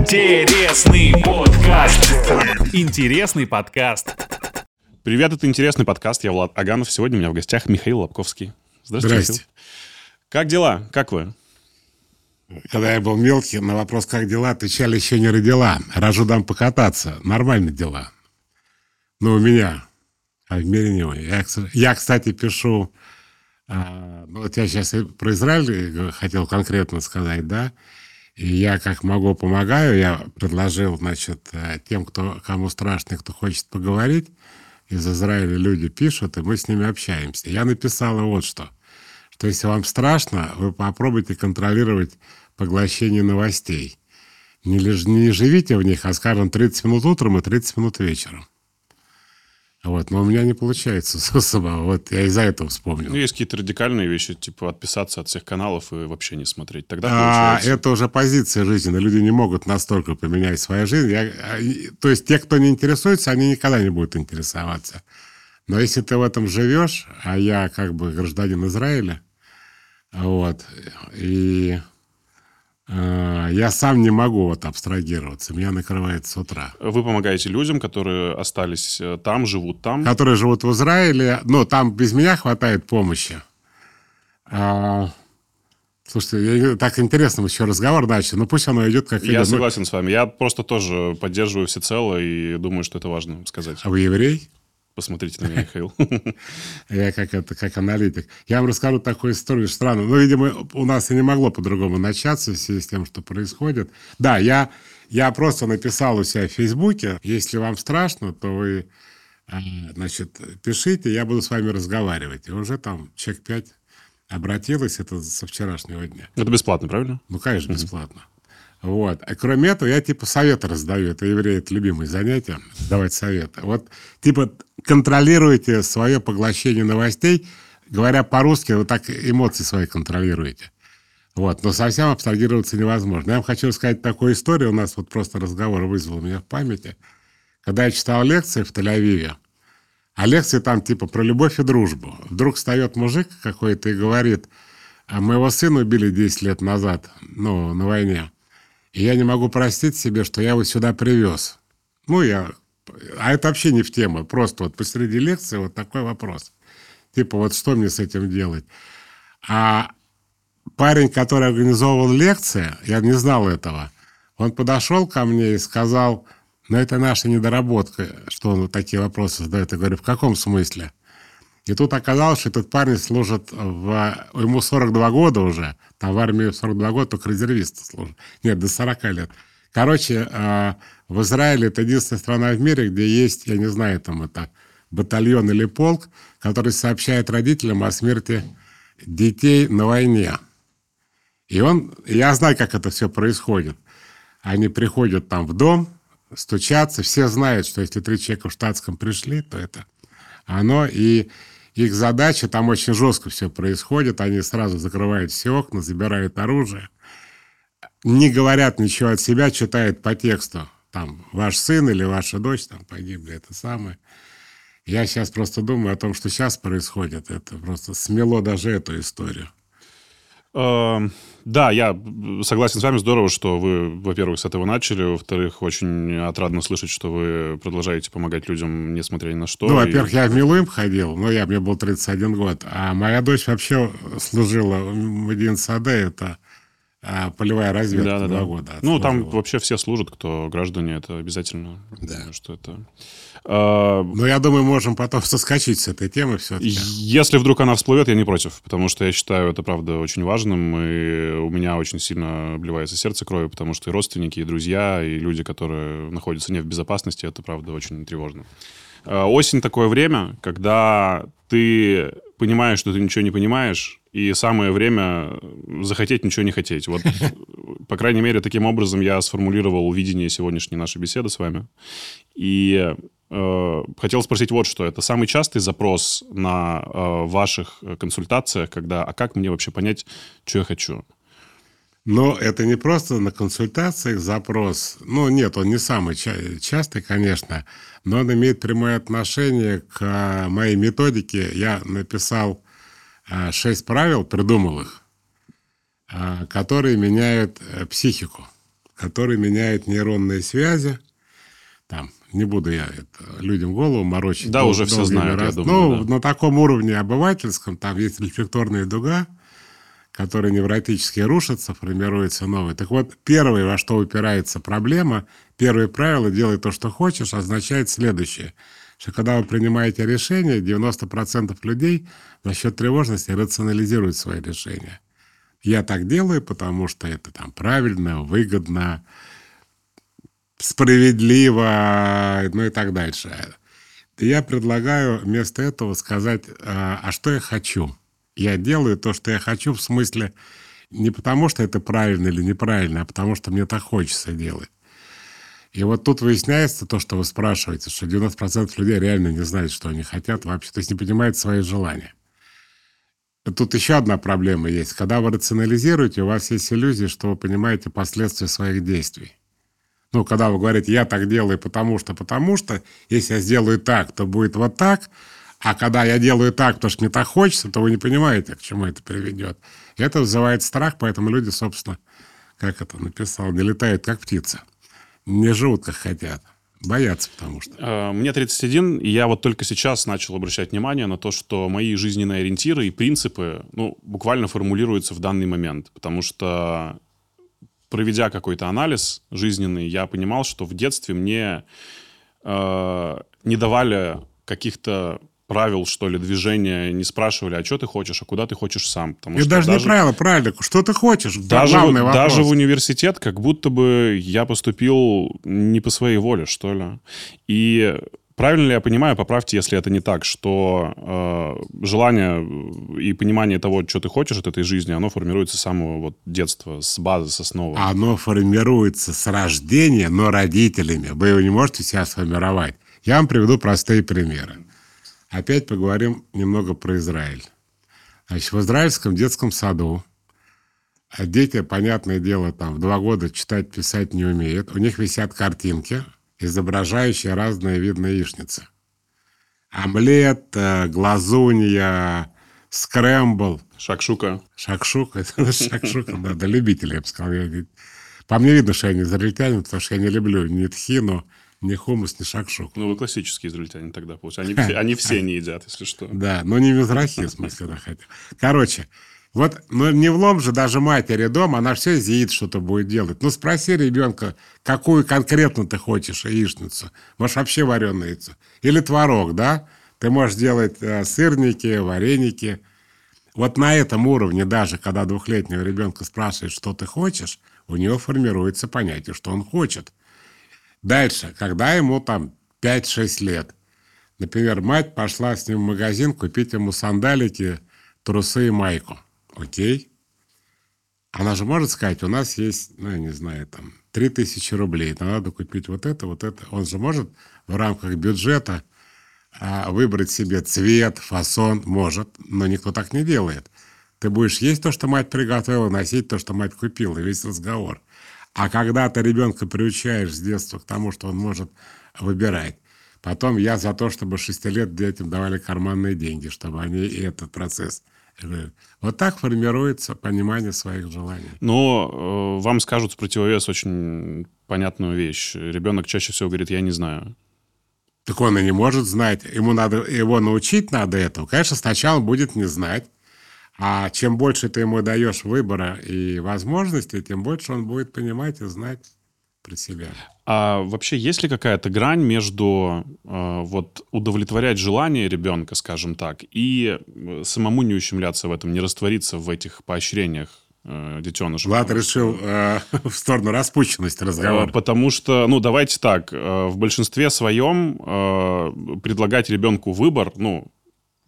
Интересный подкаст. Интересный подкаст. Привет, это интересный подкаст. Я Влад Аганов. Сегодня у меня в гостях Михаил Лобковский. Здравствуйте. Здрасте. Как дела? Как вы? Когда я был мелкий, на вопрос, как дела, отвечали, еще не родила. Рожу дам покататься. Нормально дела. Но у меня, а в мире не. Я, я, кстати, пишу... а, ну, вот я сейчас про Израиль э, хотел конкретно сказать, да? И я как могу помогаю. Я предложил, значит, э, тем, кто, кому страшно, кто хочет поговорить, из Израиля люди пишут, и мы с ними общаемся. Я написал вот что. Что если вам страшно, вы попробуйте контролировать поглощение новостей. Не, не живите в них, а, скажем, 30 минут утром и 30 минут вечером. Вот, но у меня не получается особо. Вот я из-за этого вспомнил. Ну, есть какие-то радикальные вещи, типа отписаться от всех каналов и вообще не смотреть. Тогда А, получается. это уже позиция жизни. Люди не могут настолько поменять свою жизнь. Я- а, то есть те, кто не интересуется, они никогда не будут интересоваться. Но если ты в этом живешь, а я как бы гражданин Израиля, вот, и я сам не могу вот абстрагироваться. Меня накрывает с утра. Вы помогаете людям, которые остались э, там, живут там. Которые живут в Израиле, ну, там без меня хватает помощи. А, слушайте, я- так интересно еще разговор начал. Ну, пусть оно идет как Я идет. Ну, согласен с вами. Я просто тоже поддерживаю всецело и думаю, что это важно сказать. А вы еврей? Посмотрите на меня, Михаил. Я как, это, как аналитик. Я вам расскажу такую историю странную. Ну, видимо, у нас и не могло по-другому начаться в связи с тем, что происходит. Да, я, я просто написал у себя в Фейсбуке, если вам страшно, то вы, а, значит, пишите, я буду с вами разговаривать. И уже там человек пять обратилось, это со вчерашнего дня. Это бесплатно, правильно? Ну, конечно, бесплатно. Вот. А кроме этого, я типа советы раздаю. Это евреи, это любимое занятие, давать советы. Вот, типа, контролируйте свое поглощение новостей. Говоря по-русски, вы так эмоции свои контролируете. Вот. Но совсем абстрагироваться невозможно. Я вам хочу рассказать такую историю. У нас вот просто разговор вызвал меня в памяти. Когда я читал лекции в Тель-Авиве, а лекции там типа про любовь и дружбу. Вдруг встает мужик какой-то и говорит, а моего сына убили 10 лет назад, ну, на войне. И я не могу простить себе, что я его сюда привез. Ну, я... А это вообще не в тему. Просто вот посреди лекции вот такой вопрос. Типа, вот что мне с этим делать? А парень, который организовывал лекции, я не знал этого, он подошел ко мне и сказал, ну, это наша недоработка, что он вот такие вопросы задает. Я говорю, в каком смысле? И тут оказалось, что этот парень служит в... Ему 42 года уже. Там в армии 42 года только резервисты служат. Нет, до 40 лет. Короче, э, в Израиле это единственная страна в мире, где есть, я не знаю, там это батальон или полк, который сообщает родителям о смерти детей на войне. И он, я знаю, как это все происходит. Они приходят там в дом, стучатся, все знают, что если три человека в штатском пришли, то это оно, и их задача, там очень жестко все происходит, они сразу закрывают все окна, забирают оружие, не говорят ничего от себя, читают по тексту, там, ваш сын или ваша дочь там погибли, это самое. Я сейчас просто думаю о том, что сейчас происходит, это просто смело даже эту историю. Эм, Да, я согласен с вами. Здорово, что вы, во-первых, с этого начали. Во-вторых, очень отрадно слышать, что вы продолжаете помогать людям, несмотря ни на что. Ну, И- во-первых, я в Милуим ходил, но я, мне был 31 год, а моя дочь вообще служила в Медин Саде, это а, полевая разведка, Да, да, два да. года. Ну, там вообще все служат, кто граждане, это обязательно. Да. Думаю, Что это... А, Но я думаю, можем потом соскочить с этой темы все-таки. Если вдруг она всплывет, я не против, потому что я считаю это, правда, очень важным, и у меня очень сильно обливается сердце кровью, потому что и родственники, и друзья, и люди, которые находятся не в безопасности, это, правда, очень тревожно. А, Осень такое время, когда ты понимаешь, что ты ничего не понимаешь, и самое время захотеть ничего не хотеть. Вот, по крайней мере, таким образом я сформулировал видение сегодняшней нашей беседы с вами. И э, хотел спросить вот что. Это самый частый запрос на э, ваших консультациях, когда «а как мне вообще понять, что я хочу?» Но это не просто на консультациях запрос. Ну, нет, он не самый ча- частый, конечно, но он имеет прямое отношение к а, моей методике. Я написал шесть правил, придумал их, а, которые меняют э, психику который меняет нейронные связи. Там, не буду я это, людям голову морочить. Да, уже все знают, раз... я думаю. Ну, да. на таком уровне обывательском, там есть рефлекторная дуга, которая невротически рушится, формируется новый. Так вот, первое, во что упирается проблема, первое правило «делай то, что хочешь» означает следующее – что когда вы принимаете решение, 90% людей за счет тревожности рационализируют свои решения. Я так делаю, потому что это там правильно, выгодно, справедливо, ну и так дальше. Я предлагаю вместо этого сказать, а, а что я хочу? Я делаю то, что я хочу, в смысле не потому, что это правильно или неправильно, а потому, что мне так хочется делать. И вот тут выясняется то, что вы спрашиваете, что 90% людей реально не знают, что они хотят вообще, то есть не понимают свои желания. Тут еще одна проблема есть. Когда вы рационализируете, у вас есть иллюзия, что вы понимаете последствия своих действий. Ну, когда вы говорите, я так делаю потому что, потому что, если я сделаю так, то будет вот так, а когда я делаю так, потому что мне так хочется, то вы не понимаете, к чему это приведет. И это вызывает страх, поэтому люди, собственно, как это написал, не летают как птица не живут, как хотят. Боятся, потому что. Э, мне 31, и я вот только сейчас начал обращать внимание на то, что мои жизненные ориентиры и принципы, ну, буквально формулируются в данный момент. Потому что, проведя какой-то анализ жизненный, я понимал, что в детстве мне э, не давали каких-то правил, что ли, движения, не спрашивали, а что ты хочешь, а куда ты хочешь сам. Потому И что даже, даже не правила, правильно, что ты хочешь, даже, главный вопрос. Даже в университет как будто бы я поступил не по своей воле, что ли. И правильно ли я понимаю, поправьте, если это не так, что э, желание и понимание того, что ты хочешь от этой жизни, оно формируется с самого вот детства, с базы, с основы? Оно формируется с рождения, но родителями. Вы его не можете себя сформировать. Я вам приведу простые примеры. Опять поговорим немного про Израиль. Значит, в израильском детском саду а дети, понятное дело, там в два года читать, писать не умеют. У них висят картинки, изображающие разные виды яичницы. Омлет, э, глазунья, скрэмбл. Шакшука. Шакшука. Шакшука, да, да, любители, я бы сказал. По мне видно, что я не израильтянин, потому что я не люблю ни тхину, ни хумус, ни шакшук. Ну, вы классические израильтяне тогда, получается. Они все, они все не едят, если что. Да, но не мизрахи, в смысле, да, хотя. Короче, вот, ну, не влом же даже матери дома, она все зеит, что-то будет делать. Ну, спроси ребенка, какую конкретно ты хочешь яичницу. Может, вообще вареную яйцо. Или творог, да? Ты можешь делать э, сырники, вареники. Вот на этом уровне даже, когда двухлетнего ребенка спрашивают, что ты хочешь, у него формируется понятие, что он хочет. Дальше, когда ему там 5-6 лет, например, мать пошла с ним в магазин купить ему сандалики, трусы и майку. Окей? Она же может сказать, у нас есть, ну, я не знаю, там, 3000 рублей, нам надо купить вот это, вот это. Он же может в рамках бюджета а, выбрать себе цвет, фасон, может, но никто так не делает. Ты будешь есть то, что мать приготовила, носить то, что мать купила, весь разговор. А когда ты ребенка приучаешь с детства к тому, что он может выбирать, потом я за то, чтобы 6 лет детям давали карманные деньги, чтобы они и этот процесс вот так формируется понимание своих желаний. Но э, вам скажут в противовес очень понятную вещь. Ребенок чаще всего говорит, я не знаю. Так он и не может знать. Ему надо его научить надо этому. Конечно, сначала будет не знать. А чем больше ты ему даешь выбора и возможностей, тем больше он будет понимать и знать про себя. А вообще есть ли какая-то грань между э, вот удовлетворять желание ребенка, скажем так, и э, самому не ущемляться в этом, не раствориться в этих поощрениях э, детеныша? Влад решил э, в сторону распущенности разговора. Э, потому что, ну, давайте так, э, в большинстве своем э, предлагать ребенку выбор, ну,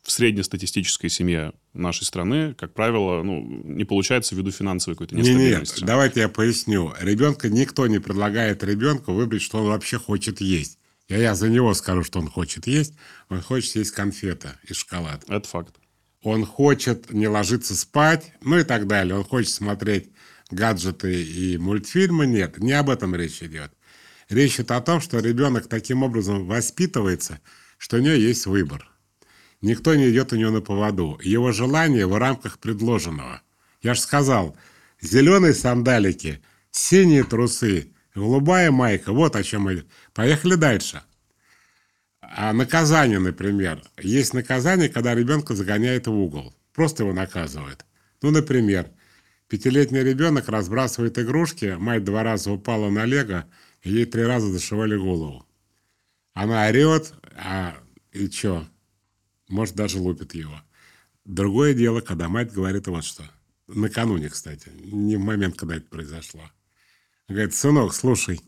в среднестатистической семье нашей страны, как правило, ну, не получается ввиду финансовой какой-то нестабильности. Нет, давайте я поясню. Ребенка никто не предлагает ребенку выбрать, что он вообще хочет есть. Я, я за него скажу, что он хочет есть. Он хочет есть конфета и шоколад. Это факт. Он хочет не ложиться спать, ну и так далее. Он хочет смотреть гаджеты и мультфильмы. Нет, не об этом речь идет. Речь идет о том, что ребенок таким образом воспитывается, что у него есть выбор. Никто не идет у него на поводу. Его желание в рамках предложенного. Я же сказал, зеленые сандалики Синие трусы, голубая майка. Вот о чем мы... Поехали дальше. А наказание, например. Есть наказание, когда ребенка загоняет в угол. Просто его наказывают. Ну, например, пятилетний ребенок разбрасывает игрушки, мать два раза упала на лего, ей три раза зашивали голову. Она орет, а и что? Может, даже лупит его. Другое дело, когда мать говорит вот что. Накануне, кстати, не в момент, когда это произошло. Говорит, сынок, слушай,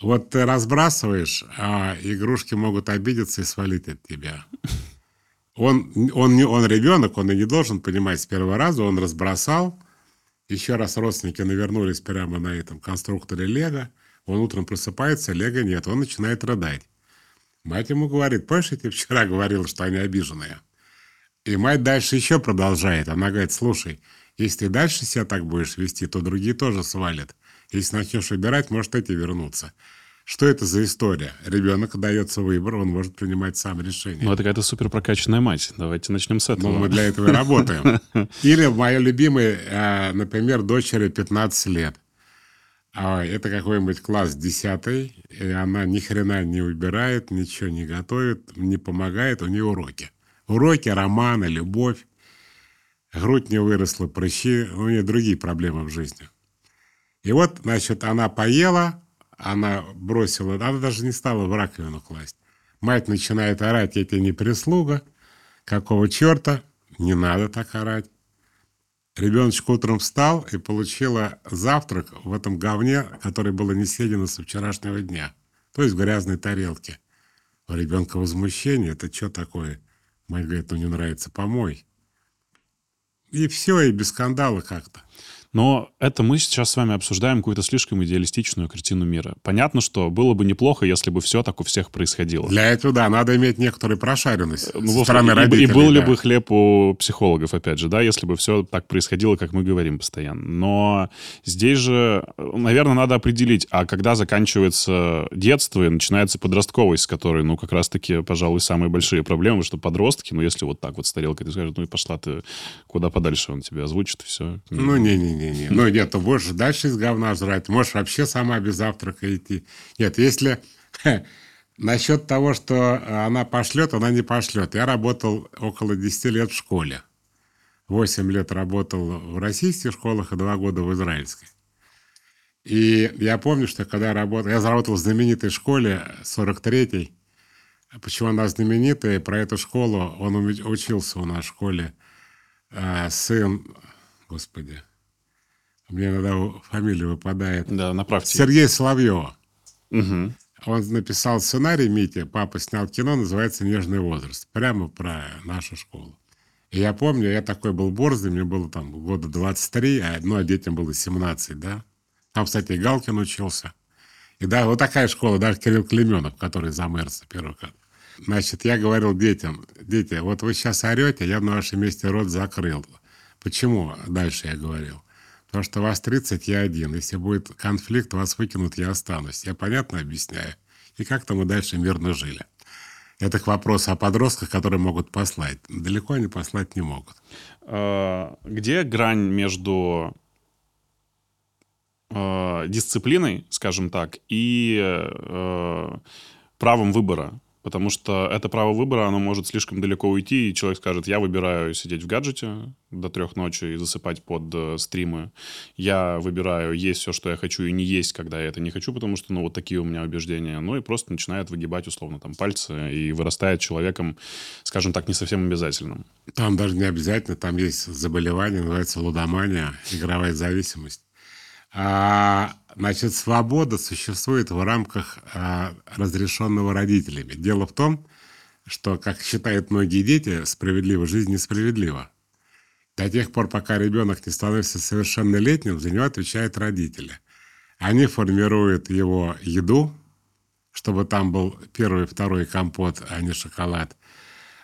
вот ты разбрасываешь, а игрушки могут обидеться и свалить от тебя. Он, он, не, он ребенок, он и не должен понимать с первого раза. Он разбросал. Еще раз родственники навернулись прямо на этом конструкторе Лего. Он утром просыпается, Лего нет. Он начинает рыдать. Мать ему говорит, помнишь, я тебе вчера говорил, что они обиженные? И мать дальше еще продолжает. Она говорит, слушай, если ты дальше себя так будешь вести, то другие тоже свалят. Если начнешь выбирать, может эти вернуться. Что это за история? Ребенок дается выбор, он может принимать сам решение. Ну, это какая-то супер прокачанная мать. Давайте начнем с этого. Ну, мы для этого и работаем. Или моя любимая, э, например, дочери 15 лет. А это какой-нибудь класс 10, и она ни хрена не выбирает, ничего не готовит, не помогает, у нее уроки. Уроки, романы, любовь. Грудь не выросла, прыщи, у нее другие проблемы в жизни. И вот, значит, она поела, она бросила, она даже не стала в раковину класть. Мать начинает орать, я тебе не прислуга. Какого черта? Не надо так орать. Ребеночек утром встал и получила завтрак в этом говне, который было не съедено со вчерашнего дня. То есть в грязной тарелке. У ребенка возмущение. Это что такое? Мать говорит, ну не нравится, помой. И все, и без скандала как-то. Но это мы сейчас с вами обсуждаем какую-то слишком идеалистичную картину мира. Понятно, что было бы неплохо, если бы все так у всех происходило. Для этого, да, надо иметь некоторую прошаренность ну, со стороны и, родителей. И был да. ли бы хлеб у психологов, опять же, да, если бы все так происходило, как мы говорим постоянно. Но здесь же, наверное, надо определить, а когда заканчивается детство и начинается подростковость, с которой, ну, как раз-таки, пожалуй, самые большие проблемы, что подростки, ну, если вот так вот с тарелкой ты скажешь, ну, и пошла ты куда подальше, он тебя озвучит, и все. Ну, не-не-не не-не. Ну, нет, ты будешь дальше из говна жрать. Можешь вообще сама без завтрака идти. Нет, если... Насчет того, что она пошлет, она не пошлет. Я работал около 10 лет в школе. 8 лет работал в российских школах и 2 года в израильской. И я помню, что когда я работал... Я заработал в знаменитой школе 43-й. Почему она знаменитая? Про эту школу он учился у нас в школе. А, сын... Господи, мне иногда фамилия выпадает. Да, направьте. Сергей Соловьева. Угу. Он написал сценарий Мите, папа снял кино, называется «Нежный возраст». Прямо про нашу школу. И я помню, я такой был борзый, мне было там года 23, а, ну, а детям было 17, да. Там, кстати, и Галкин учился. И да, вот такая школа, даже Кирилл Клеменов, который за первый год. Значит, я говорил детям, дети, вот вы сейчас орете, я на вашем месте рот закрыл. Почему? Дальше я говорил. Потому что вас 30, я один. Если будет конфликт, вас выкинут, я останусь. Я понятно объясняю. И как-то мы дальше мирно жили. Это к вопросу о подростках, которые могут послать. Далеко они послать не могут. А, где грань между а, дисциплиной, скажем так, и а, правом выбора? Потому что это право выбора, оно может слишком далеко уйти, и человек скажет, я выбираю сидеть в гаджете до трех ночи и засыпать под э, стримы. Я выбираю есть все, что я хочу, и не есть, когда я это не хочу, потому что, ну, вот такие у меня убеждения. Ну, и просто начинает выгибать, условно, там, пальцы, и вырастает человеком, скажем так, не совсем обязательным. Там даже не обязательно, там есть заболевание, называется лудомания, игровая зависимость. А, значит, свобода существует в рамках а, разрешенного родителями. Дело в том, что, как считают многие дети, справедливо жизнь несправедлива. До тех пор, пока ребенок не становится совершеннолетним, за него отвечают родители. Они формируют его еду, чтобы там был первый, второй компот, а не шоколад.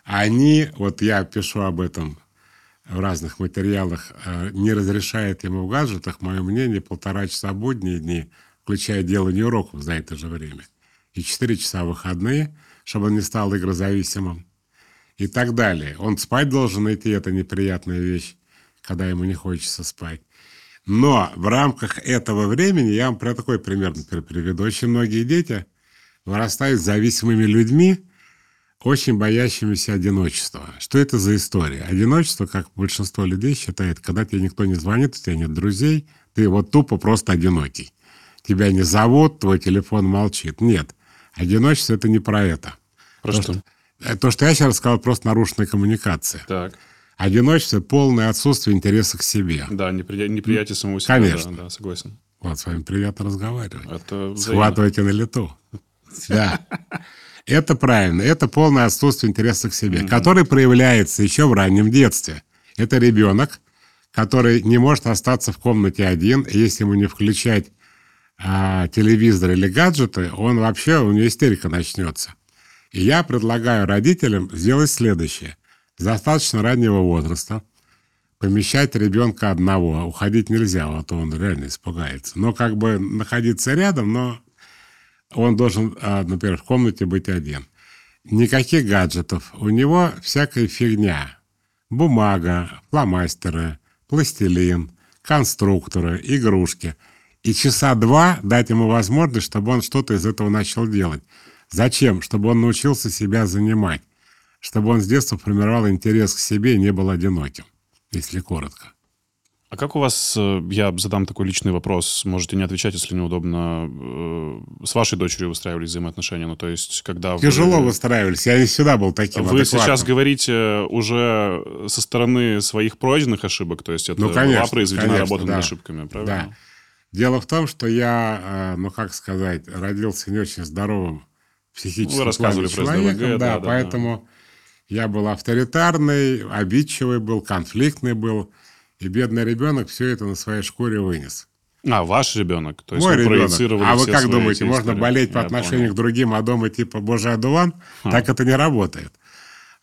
Они, вот я пишу об этом в разных материалах э, не разрешает ему в гаджетах, мое мнение, полтора часа будние дни, включая делание уроков за это же время. И четыре часа выходные, чтобы он не стал игрозависимым. И так далее. Он спать должен идти, это неприятная вещь, когда ему не хочется спать. Но в рамках этого времени, я вам про такой пример например, приведу, очень многие дети вырастают зависимыми людьми, очень боящимися одиночества. Что это за история? Одиночество, как большинство людей считает, когда тебе никто не звонит, у тебя нет друзей, ты вот тупо просто одинокий. Тебя не зовут, твой телефон молчит. Нет, одиночество – это не про это. Про то, что? что? Э, то, что я сейчас сказал, просто нарушенная коммуникация. Так. Одиночество – полное отсутствие интереса к себе. Да, непри... неприятие самого себя. Конечно. Да, да, согласен. Вот, с вами приятно разговаривать. Это взаимно. Схватывайте на лету. Да. Это правильно. Это полное отсутствие интереса к себе, который проявляется еще в раннем детстве. Это ребенок, который не может остаться в комнате один, если ему не включать а, телевизор или гаджеты, он вообще, у него истерика начнется. И я предлагаю родителям сделать следующее. С достаточно раннего возраста помещать ребенка одного. Уходить нельзя, а то он реально испугается. Но как бы находиться рядом, но он должен, а, например, в комнате быть один. Никаких гаджетов. У него всякая фигня. Бумага, фломастеры, пластилин, конструкторы, игрушки. И часа два дать ему возможность, чтобы он что-то из этого начал делать. Зачем? Чтобы он научился себя занимать. Чтобы он с детства формировал интерес к себе и не был одиноким, если коротко. А как у вас, э, я задам такой личный вопрос, можете не отвечать, если неудобно, э, с вашей дочерью выстраивались взаимоотношения, ну то есть когда Тяжело вы... выстраивались, я не всегда был таким Вы адекватным. сейчас говорите уже со стороны своих пройденных ошибок, то есть это Ну, конечно, была произведена конечно, работа да. над ошибками, правильно? Да. Дело в том, что я, э, ну как сказать, родился не очень здоровым психически Ну, Вы рассказывали про СДВГ, человеком, да, да, да, поэтому я был авторитарный, обидчивый был, конфликтный был, и бедный ребенок все это на своей шкуре вынес. А, ваш ребенок, то есть Мой ребенок. А вы как думаете, можно истории? болеть по Я отношению понял. к другим, а дома типа «Божий одуван»? Так это не работает.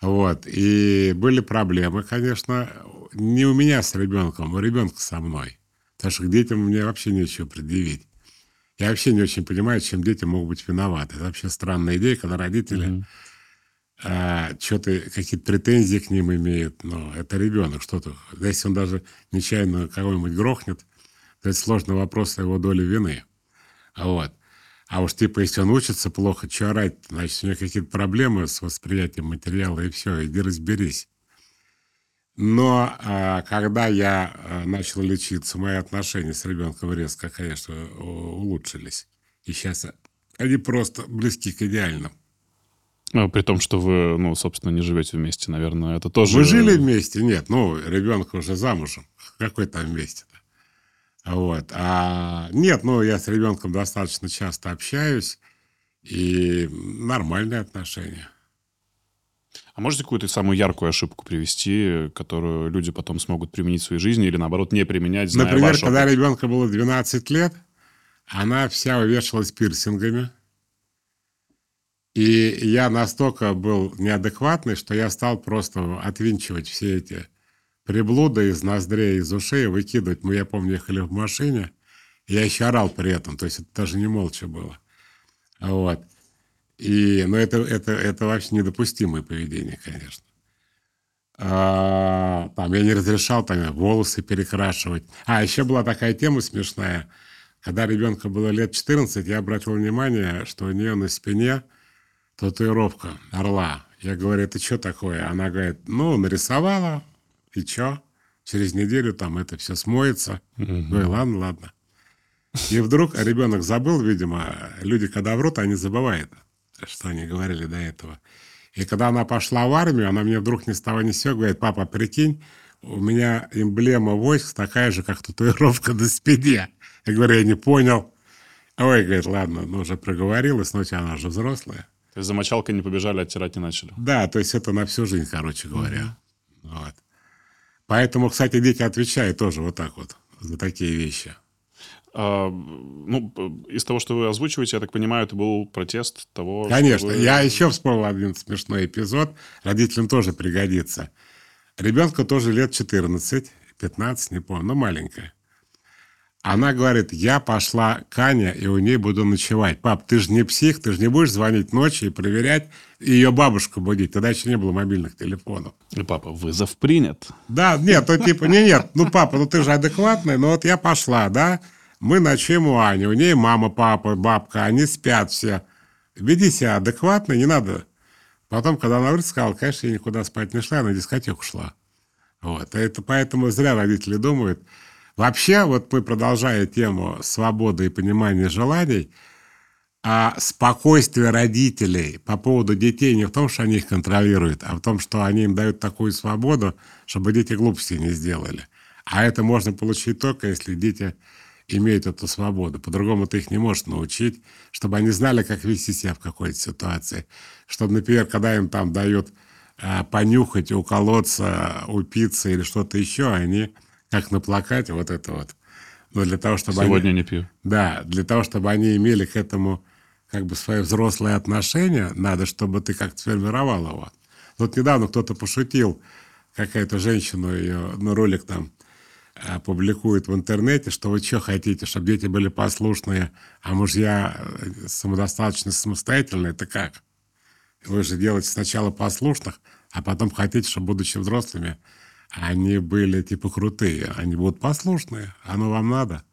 Вот. И были проблемы, конечно, не у меня с ребенком, у ребенка со мной. Потому что к детям мне вообще нечего предъявить. Я вообще не очень понимаю, чем дети могут быть виноваты. Это вообще странная идея, когда родители что-то, какие-то претензии к ним имеют. Но это ребенок, что-то. Если он даже нечаянно кого-нибудь грохнет, то это сложный вопрос о его доле вины. Вот. А уж типа, если он учится плохо, что орать, значит, у него какие-то проблемы с восприятием материала, и все, иди разберись. Но а, когда я а, начал лечиться, мои отношения с ребенком резко, конечно, улучшились. И сейчас они просто близки к идеальному. Ну, При том, что вы, ну, собственно, не живете вместе, наверное, это тоже... Вы жили вместе? Нет, ну, ребенок уже замужем. Какой там вместе-то? Вот. А нет, ну, я с ребенком достаточно часто общаюсь, и нормальные отношения. А можете какую-то самую яркую ошибку привести, которую люди потом смогут применить в своей жизни или, наоборот, не применять, зная Например, когда опыт? ребенку было 12 лет, она вся увешалась пирсингами. И я настолько был неадекватный, что я стал просто отвинчивать все эти приблуды из ноздрей, из ушей, выкидывать. Мы, я помню, ехали в машине, я еще орал при этом, то есть это даже не молча было. Вот. И, но это, это, это вообще недопустимое поведение, конечно. А, там я не разрешал там волосы перекрашивать. А, еще была такая тема смешная. Когда ребенку было лет 14, я обратил внимание, что у нее на спине татуировка орла. Я говорю, это что такое? Она говорит, ну, нарисовала, и что? Через неделю там это все смоется. Говорю, ладно, ладно. И вдруг ребенок забыл, видимо, люди, когда врут, они забывают, что они говорили до этого. И когда она пошла в армию, она мне вдруг ни с того ни с сего говорит, папа, прикинь, у меня эмблема войск такая же, как татуировка на спине. Я говорю, я не понял. Ой, говорит, ладно, ну уже проговорилась, но она же взрослая. То есть за мочалкой не побежали, оттирать не начали. Да, то есть это на всю жизнь, короче говоря. Вот. Поэтому, кстати, дети отвечают тоже вот так вот за такие вещи. А, ну, из того, что вы озвучиваете, я так понимаю, это был протест того, Конечно. вы- Я еще вспомнил один смешной эпизод. Родителям тоже пригодится. Ребенку тоже лет 14, 15, не помню, но маленькая. Она говорит, я пошла к Ане, и у ней буду ночевать. Пап, ты же не псих, ты же не будешь звонить ночью и проверять, и ее бабушку будить. Тогда еще не было мобильных телефонов. И папа, вызов принят. Да, нет, ну типа, не, нет, ну папа, ну ты же адекватный, ну вот я пошла, да, мы ночуем у Ани, у ней мама, папа, бабка, они спят все. Веди себя адекватно, не надо. Потом, когда она выросла, сказала, конечно, я никуда спать не шла, я на дискотеку шла. Вот, это поэтому зря родители думают, Вообще, вот мы, продолжая тему свободы и понимания желаний, а спокойствие родителей по поводу детей не в том, что они их контролируют, а в том, что они им дают такую свободу, чтобы дети глупости не сделали. А это можно получить только, если дети имеют эту свободу. По-другому ты их не можешь научить, чтобы они знали, как вести себя в какой-то ситуации. Чтобы, например, когда им там дают а, понюхать, уколоться, упиться или что-то еще, они как на плакате, вот это вот. Но для того, чтобы Сегодня они, не пью. Да, для того, чтобы они имели к этому как бы свое взрослое отношение, надо, чтобы ты как-то сформировал его. Вот недавно кто-то пошутил, какая-то женщина, ее ну, ролик там а, публикует в интернете, что вы что хотите, чтобы дети были послушные, а мужья э, самодостаточно самостоятельные, это как? Вы же делаете сначала послушных, а потом хотите, чтобы, будучи взрослыми, они были типа крутые, они будут послушные, оно вам надо.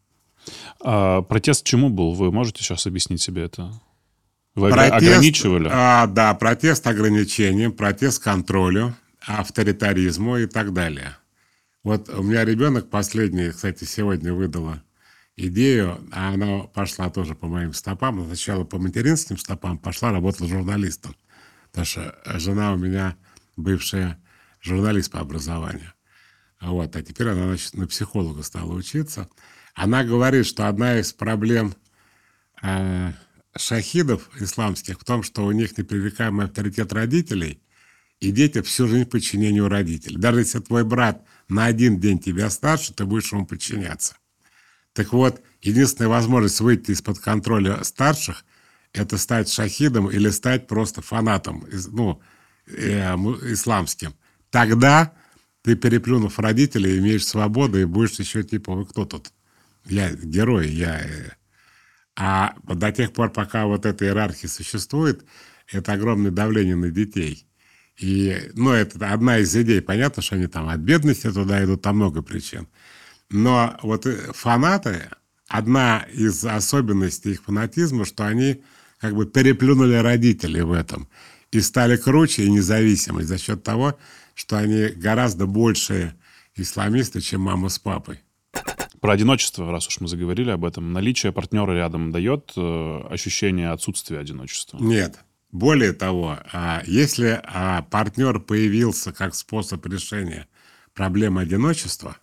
А протест чему был? Вы можете сейчас объяснить себе это? Вы протест, ограничивали? А, да, протест ограничениям, протест контролю, авторитаризму и так далее. Вот у меня ребенок последний, кстати, сегодня выдала идею, а она пошла тоже по моим стопам. Сначала по материнским стопам пошла, работала журналистом. Потому что жена у меня бывшая журналист по образованию. Вот, а теперь она значит, на психолога стала учиться. Она говорит, что одна из проблем э, шахидов исламских в том, что у них непререкаемый авторитет родителей, и дети всю жизнь подчинению родителей. Даже если твой брат на один день тебя старше, ты будешь ему подчиняться. Так вот, единственная возможность выйти из-под контроля старших – это стать шахидом или стать просто фанатом, ну, э, исламским. Тогда ты, переплюнув родителей, имеешь свободу и будешь еще типа, вы кто тут? Я герой, я... Э». А до тех пор, пока вот эта иерархия существует, это огромное давление на детей. И, ну, это одна из идей. Понятно, что они там от бедности туда идут, там много причин. Но вот э, фанаты, одна из особенностей их фанатизма, что они как бы переплюнули родителей в этом и стали круче и независимы за счет того, что они гораздо больше исламисты, чем мама с папой. Про одиночество, раз уж мы заговорили об этом, наличие партнера рядом дает э, ощущение отсутствия одиночества? Нет. Более того, а если а, партнер появился как способ решения проблемы одиночества,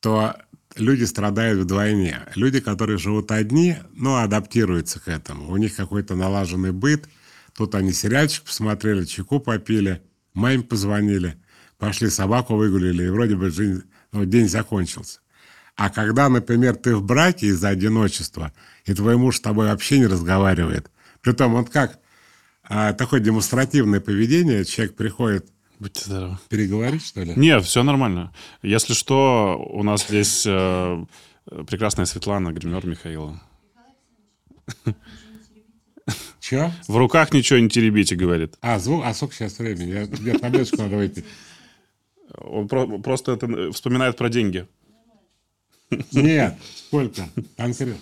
то люди страдают вдвойне. Люди, которые живут одни, ну, адаптируются к этому. У них какой-то налаженный быт. Тут они сериальчик посмотрели, чайку попили – Маме позвонили, пошли собаку выгулили, и вроде бы жизнь, ну, день закончился. А когда, например, ты в браке из-за одиночества, и твой муж с тобой вообще не разговаривает, притом он как а, такое демонстративное поведение, человек приходит Будьте здоровы. Переговорить, что ли? Нет, все нормально. Если что, у нас здесь э, прекрасная Светлана, гример Михаила. Че? В руках ничего не теребите, говорит. А, звук, а сколько сейчас времени? Я, я таблеточку надо выпить. Он про- просто это э, вспоминает про деньги. Нет, сколько? Конкретно.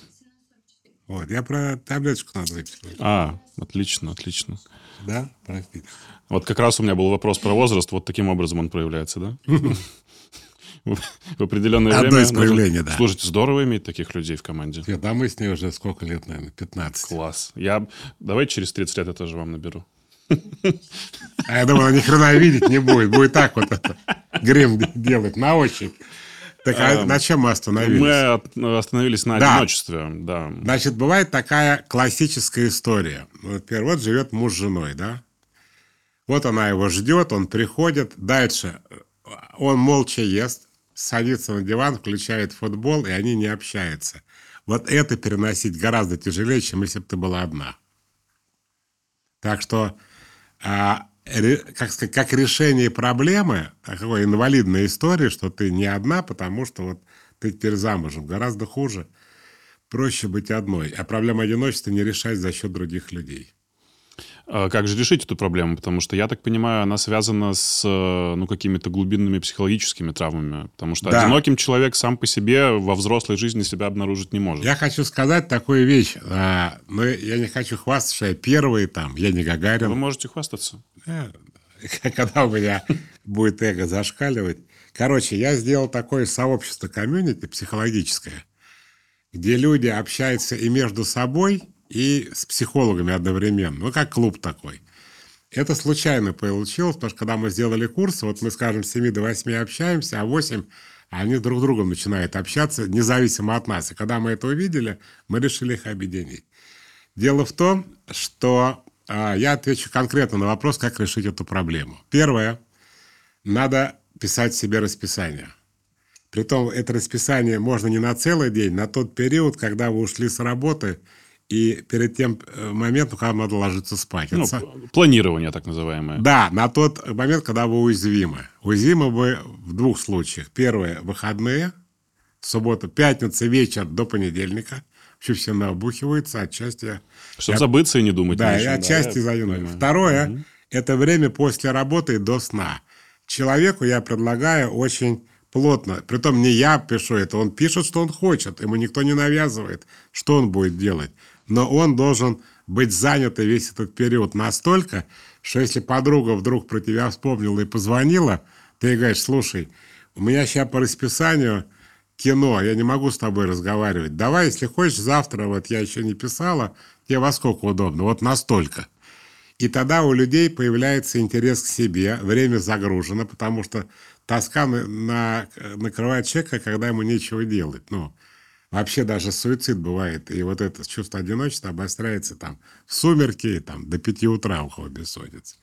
Вот, я про таблеточку надо выпить. А, отлично, отлично. Да? Простите. Вот как раз у меня был вопрос про возраст. Вот таким образом он проявляется, да? В определенное Одно время. из проявлений, да. Слушайте, здорово иметь таких людей в команде. Нет, да мы с ней уже сколько лет, наверное, 15. Класс. Я... Давайте через 30 лет я тоже вам наберу. А я думал, ни хрена видеть не будет. Будет так вот это. Грим делать на ощупь. Так а на чем мы остановились? Мы остановились на Да. одиночестве, да. Значит, бывает такая классическая история. Например, вот живет муж с женой, да? Вот она его ждет, он приходит. Дальше он молча ест, садится на диван, включает футбол, и они не общаются. Вот это переносить гораздо тяжелее, чем если бы ты была одна. Так что, а, ре- как, сказать, как решение проблемы, такой инвалидной истории, что ты не одна, потому что вот ты теперь замужем. Гораздо хуже. Проще быть одной. А проблема одиночества не решать за счет других людей. А как же решить эту проблему? Потому что, я так понимаю, она связана с э, ну, какими-то глубинными психологическими травмами. Потому что да. одиноким человек сам по себе во взрослой жизни себя обнаружить не может. Я хочу сказать такую вещь. А, но я не хочу хвастаться, что я первый там, я не Гагарин. Вы можете хвастаться. Когда у меня будет эго зашкаливать. Короче, я сделал такое сообщество комьюнити психологическое, где люди общаются и между собой, и с психологами одновременно. Ну, как клуб такой. Это случайно получилось, потому что когда мы сделали курс, вот мы, скажем, с 7 до 8 общаемся, а 8 они друг с другом начинают общаться, независимо от нас. И когда мы это увидели, мы решили их объединить. Дело в том, что а, я отвечу конкретно на вопрос, как решить эту проблему. Первое. Надо писать себе расписание. Притом это расписание можно не на целый день, на тот период, когда вы ушли с работы – и перед тем э, моментом, когда надо ложиться спать. Ну, это... Планирование так называемое. Да, на тот момент, когда вы уязвимы. Уязвимы вы в двух случаях. Первое – выходные, суббота, пятница, вечер до понедельника. Вообще все набухиваются, отчасти... Чтобы я... забыться и не думать. Да, и отчасти да, за Второе угу. – это время после работы и до сна. Человеку я предлагаю очень плотно. Притом не я пишу это, он пишет, что он хочет. Ему никто не навязывает, что он будет делать но он должен быть занят весь этот период настолько, что если подруга вдруг про тебя вспомнила и позвонила, ты ей говоришь, слушай, у меня сейчас по расписанию кино, я не могу с тобой разговаривать. Давай, если хочешь, завтра, вот я еще не писала, тебе во сколько удобно, вот настолько. И тогда у людей появляется интерес к себе, время загружено, потому что тоска на, на, накрывает человека, когда ему нечего делать. Ну, Вообще даже суицид бывает. И вот это чувство одиночества обостряется там в сумерки, там до пяти утра у кого бессонница.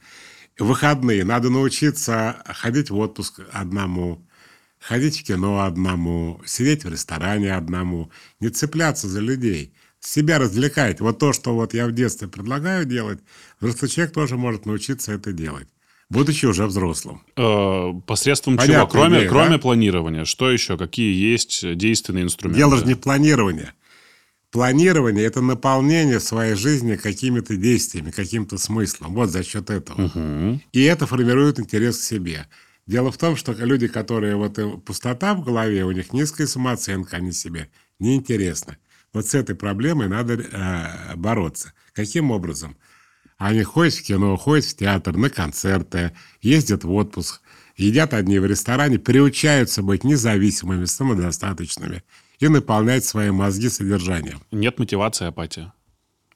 Выходные. Надо научиться ходить в отпуск одному, ходить в кино одному, сидеть в ресторане одному, не цепляться за людей, себя развлекать. Вот то, что вот я в детстве предлагаю делать, взрослый человек тоже может научиться это делать будучи уже взрослым. Э, посредством Понятно, чего? Кроме, идея, кроме да? планирования, что еще? Какие есть действенные инструменты? Дело же не в планировании. Планирование – это наполнение своей жизни какими-то действиями, каким-то смыслом. Вот за счет этого. Угу. И это формирует интерес к себе. Дело в том, что люди, которые вот э, пустота в голове, у них низкая самооценка, они себе неинтересны. Вот с этой проблемой надо э, бороться. Каким образом? Они ходят в кино, ходят в театр, на концерты, ездят в отпуск, едят одни в ресторане, приучаются быть независимыми, самодостаточными и наполнять свои мозги содержанием. Нет мотивации, апатия.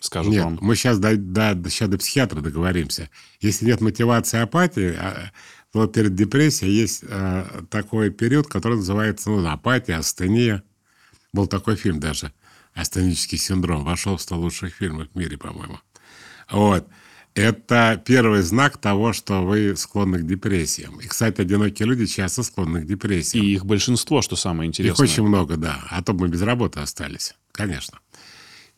Скажут нет, вам. мы сейчас до, до, сейчас до психиатра договоримся. Если нет мотивации, апатии, а, вот перед депрессией есть а, такой период, который называется ну, апатия, астения. Был такой фильм даже, астенический синдром. Вошел в 100 лучших фильмов в мире, по-моему. Вот. Это первый знак того, что вы склонны к депрессиям. И, кстати, одинокие люди часто склонны к депрессиям. И их большинство, что самое интересное. Их очень много, да. А то мы без работы остались, конечно.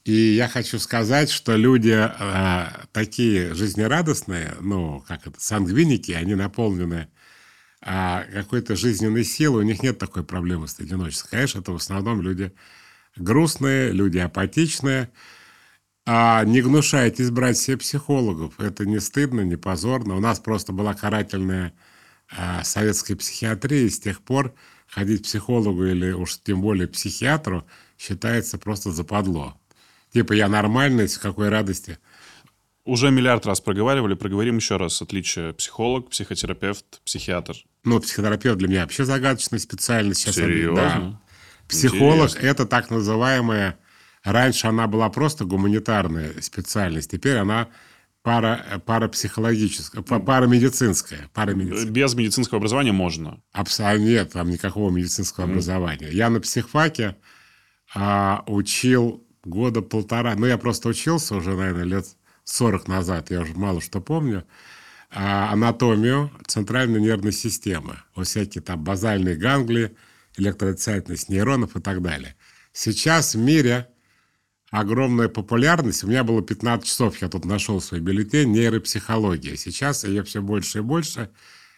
И я хочу сказать, что люди э, такие жизнерадостные, ну, как это, сангвиники, они наполнены э, какой-то жизненной силой, у них нет такой проблемы с одиночеством. Конечно, это в основном люди грустные, люди апатичные, а не гнушайтесь брать себе психологов. Это не стыдно, не позорно. У нас просто была карательная а, советская психиатрия, и с тех пор ходить к психологу или уж тем более психиатру считается просто западло. Типа я нормальный, с какой радости. Уже миллиард раз проговаривали, проговорим еще раз. Отличие психолог, психотерапевт, психиатр. Ну, психотерапевт для меня вообще загадочная специальность. Сейчас Серьезно? Да. Психолог – это так называемая Раньше она была просто гуманитарная специальность, теперь она пара, парапсихологическая, парамедицинская, парамедицинская. Без медицинского образования можно? Абсолютно нет, там никакого медицинского mm. образования. Я на психфаке а, учил года полтора, ну, я просто учился уже, наверное, лет 40 назад, я уже мало что помню, а, анатомию центральной нервной системы. Вот всякие там базальные ганглии, электроотрицательность нейронов и так далее. Сейчас в мире огромная популярность. У меня было 15 часов, я тут нашел свой бюллетень «Нейропсихология». Сейчас ее все больше и больше.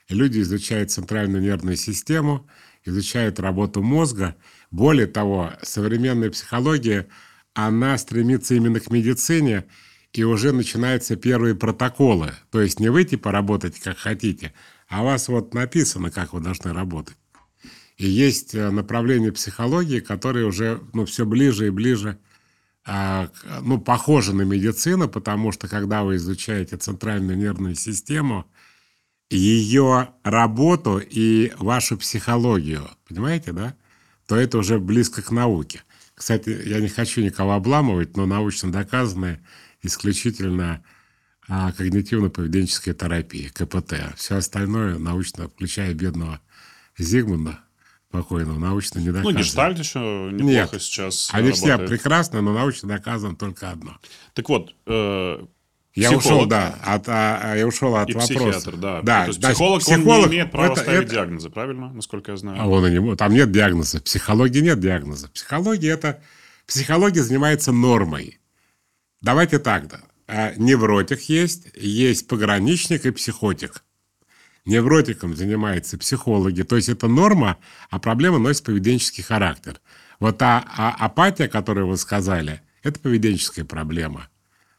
Люди изучают центральную нервную систему, изучают работу мозга. Более того, современная психология, она стремится именно к медицине, и уже начинаются первые протоколы. То есть не вы типа работаете как хотите, а у вас вот написано, как вы должны работать. И есть э, направление психологии, которые уже ну, все ближе и ближе ну, похожи на медицину, потому что когда вы изучаете центральную нервную систему, ее работу и вашу психологию, понимаете, да, то это уже близко к науке. Кстати, я не хочу никого обламывать, но научно доказанная исключительно а, когнитивно-поведенческая терапия, КПТ. Все остальное научно, включая бедного Зигмунда, покойного, научно не доказано. Ну, гештальт еще неплохо Нет, сейчас Они работает. все прекрасны, но научно доказано только одно. Так вот, э, Я психолог ушел, да, от, а, а, я ушел от и вопроса. психиатр, да. да То есть да, психолог, он не имеет права это- ставить это- диагнозы, правильно? Насколько я знаю. А он и не. Там нет диагноза. В психологии нет диагноза. Психология это... Психология занимается нормой. Давайте так, да. А, Невротик есть, есть пограничник и психотик. Невротиком занимаются психологи. То есть это норма, а проблема носит поведенческий характер. Вот та а, апатия, которую вы сказали, это поведенческая проблема.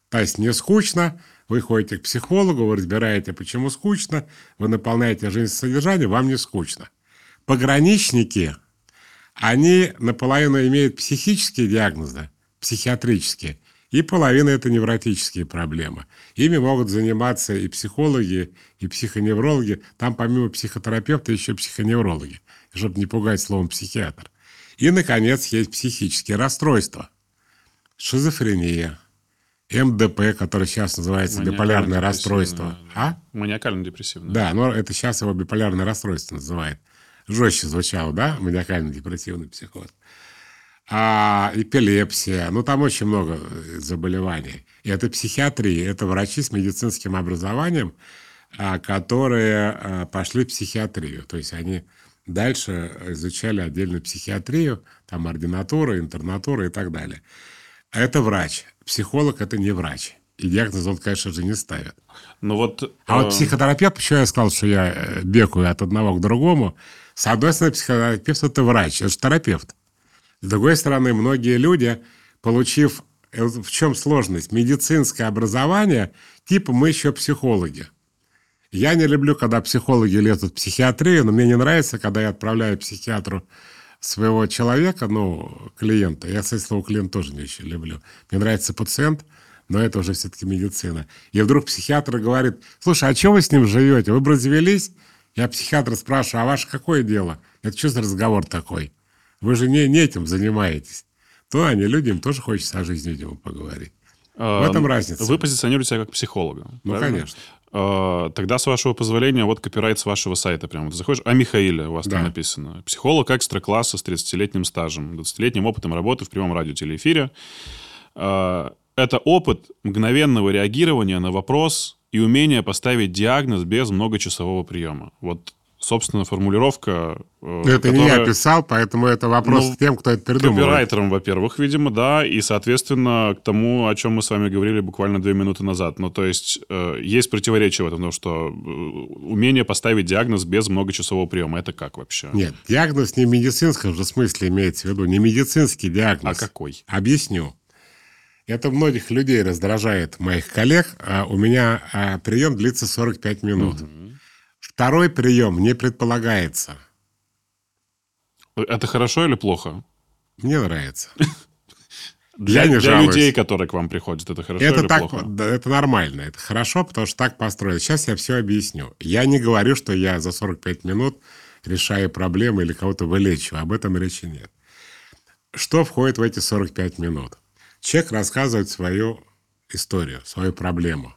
То есть не скучно, вы ходите к психологу, вы разбираете, почему скучно, вы наполняете жизнь содержанием, вам не скучно. Пограничники, они наполовину имеют психические диагнозы, психиатрические, и половина это невротические проблемы. Ими могут заниматься и психологи, и психоневрологи. Там помимо психотерапевта еще психоневрологи, чтобы не пугать словом психиатр. И, наконец, есть психические расстройства. Шизофрения, МДП, который сейчас называется биполярное расстройство. А? Маниакально-депрессивное. Да, но это сейчас его биполярное расстройство называют. Жестче звучало, да? Маниакально-депрессивный психоз. А эпилепсия, ну там очень много э, заболеваний. И это психиатрия, это врачи с медицинским образованием, а, которые а, пошли в психиатрию. То есть они дальше изучали отдельную психиатрию, там ординатура, интернатура и так далее. А Это врач. Психолог – это не врач. И диагноз он, конечно же, не ставит. Ну вот... А э, вот психотерапевт, почему я сказал, что я э, бегаю от одного к другому, с одной стороны, психотерапевт – это врач, это же терапевт. С другой стороны, многие люди, получив, э, в чем сложность, медицинское образование, типа мы еще психологи. Я не люблю, когда психологи лезут в психиатрию, но мне не нравится, когда я отправляю психиатру своего человека, ну, клиента. Я, кстати, слово клиент тоже не очень люблю. Мне нравится пациент, но это уже все-таки медицина. И вдруг психиатр говорит, слушай, а что вы с ним живете? Вы бы развелись? Я психиатра спрашиваю, а ваше какое дело? Это что за разговор такой? Вы же не, не этим занимаетесь. То они людям тоже хочется о жизни, видимо, поговорить. в этом разница. Вы позиционируете себя как психолога. Ну, правильно? конечно. Э, Тогда, с вашего позволения, вот копирайт с вашего сайта прямо. Ты заходишь, а Михаиле у вас Да. там написано. Психолог экстра-класса с 30-летним стажем, 20-летним опытом работы в прямом радиотелеэфире. Э, Это опыт мгновенного реагирования на вопрос и умение поставить диагноз без многочасового приема. Вот, собственно, формулировка... э, Это не я которая- писал, поэтому это вопрос Ну, к тем, кто это придумал. Копирайтером, во-первых, видимо, да, и, соответственно, к тому, о чем мы с вами говорили буквально две минуты назад. Ну, то есть, э, есть противоречие в этом, потому что э, умение поставить диагноз без многочасового приема, это как вообще? Нет, диагноз не в медицинском же смысле имеется в виду, не медицинский диагноз. А какой? Объясню. Это многих людей раздражает, моих коллег. А у меня а, прием длится 45 минут. Второй прием не предполагается. Это хорошо или плохо? Мне нравится. Для, не для людей, которые к вам приходят, это хорошо Это или так, плохо? это нормально, это хорошо, потому что так построено. Сейчас я все объясню. Я не говорю, что я за 45 минут решаю проблемы или кого-то вылечиваю. Об этом речи нет. Что входит в эти 45 минут? Человек рассказывает свою историю, свою проблему.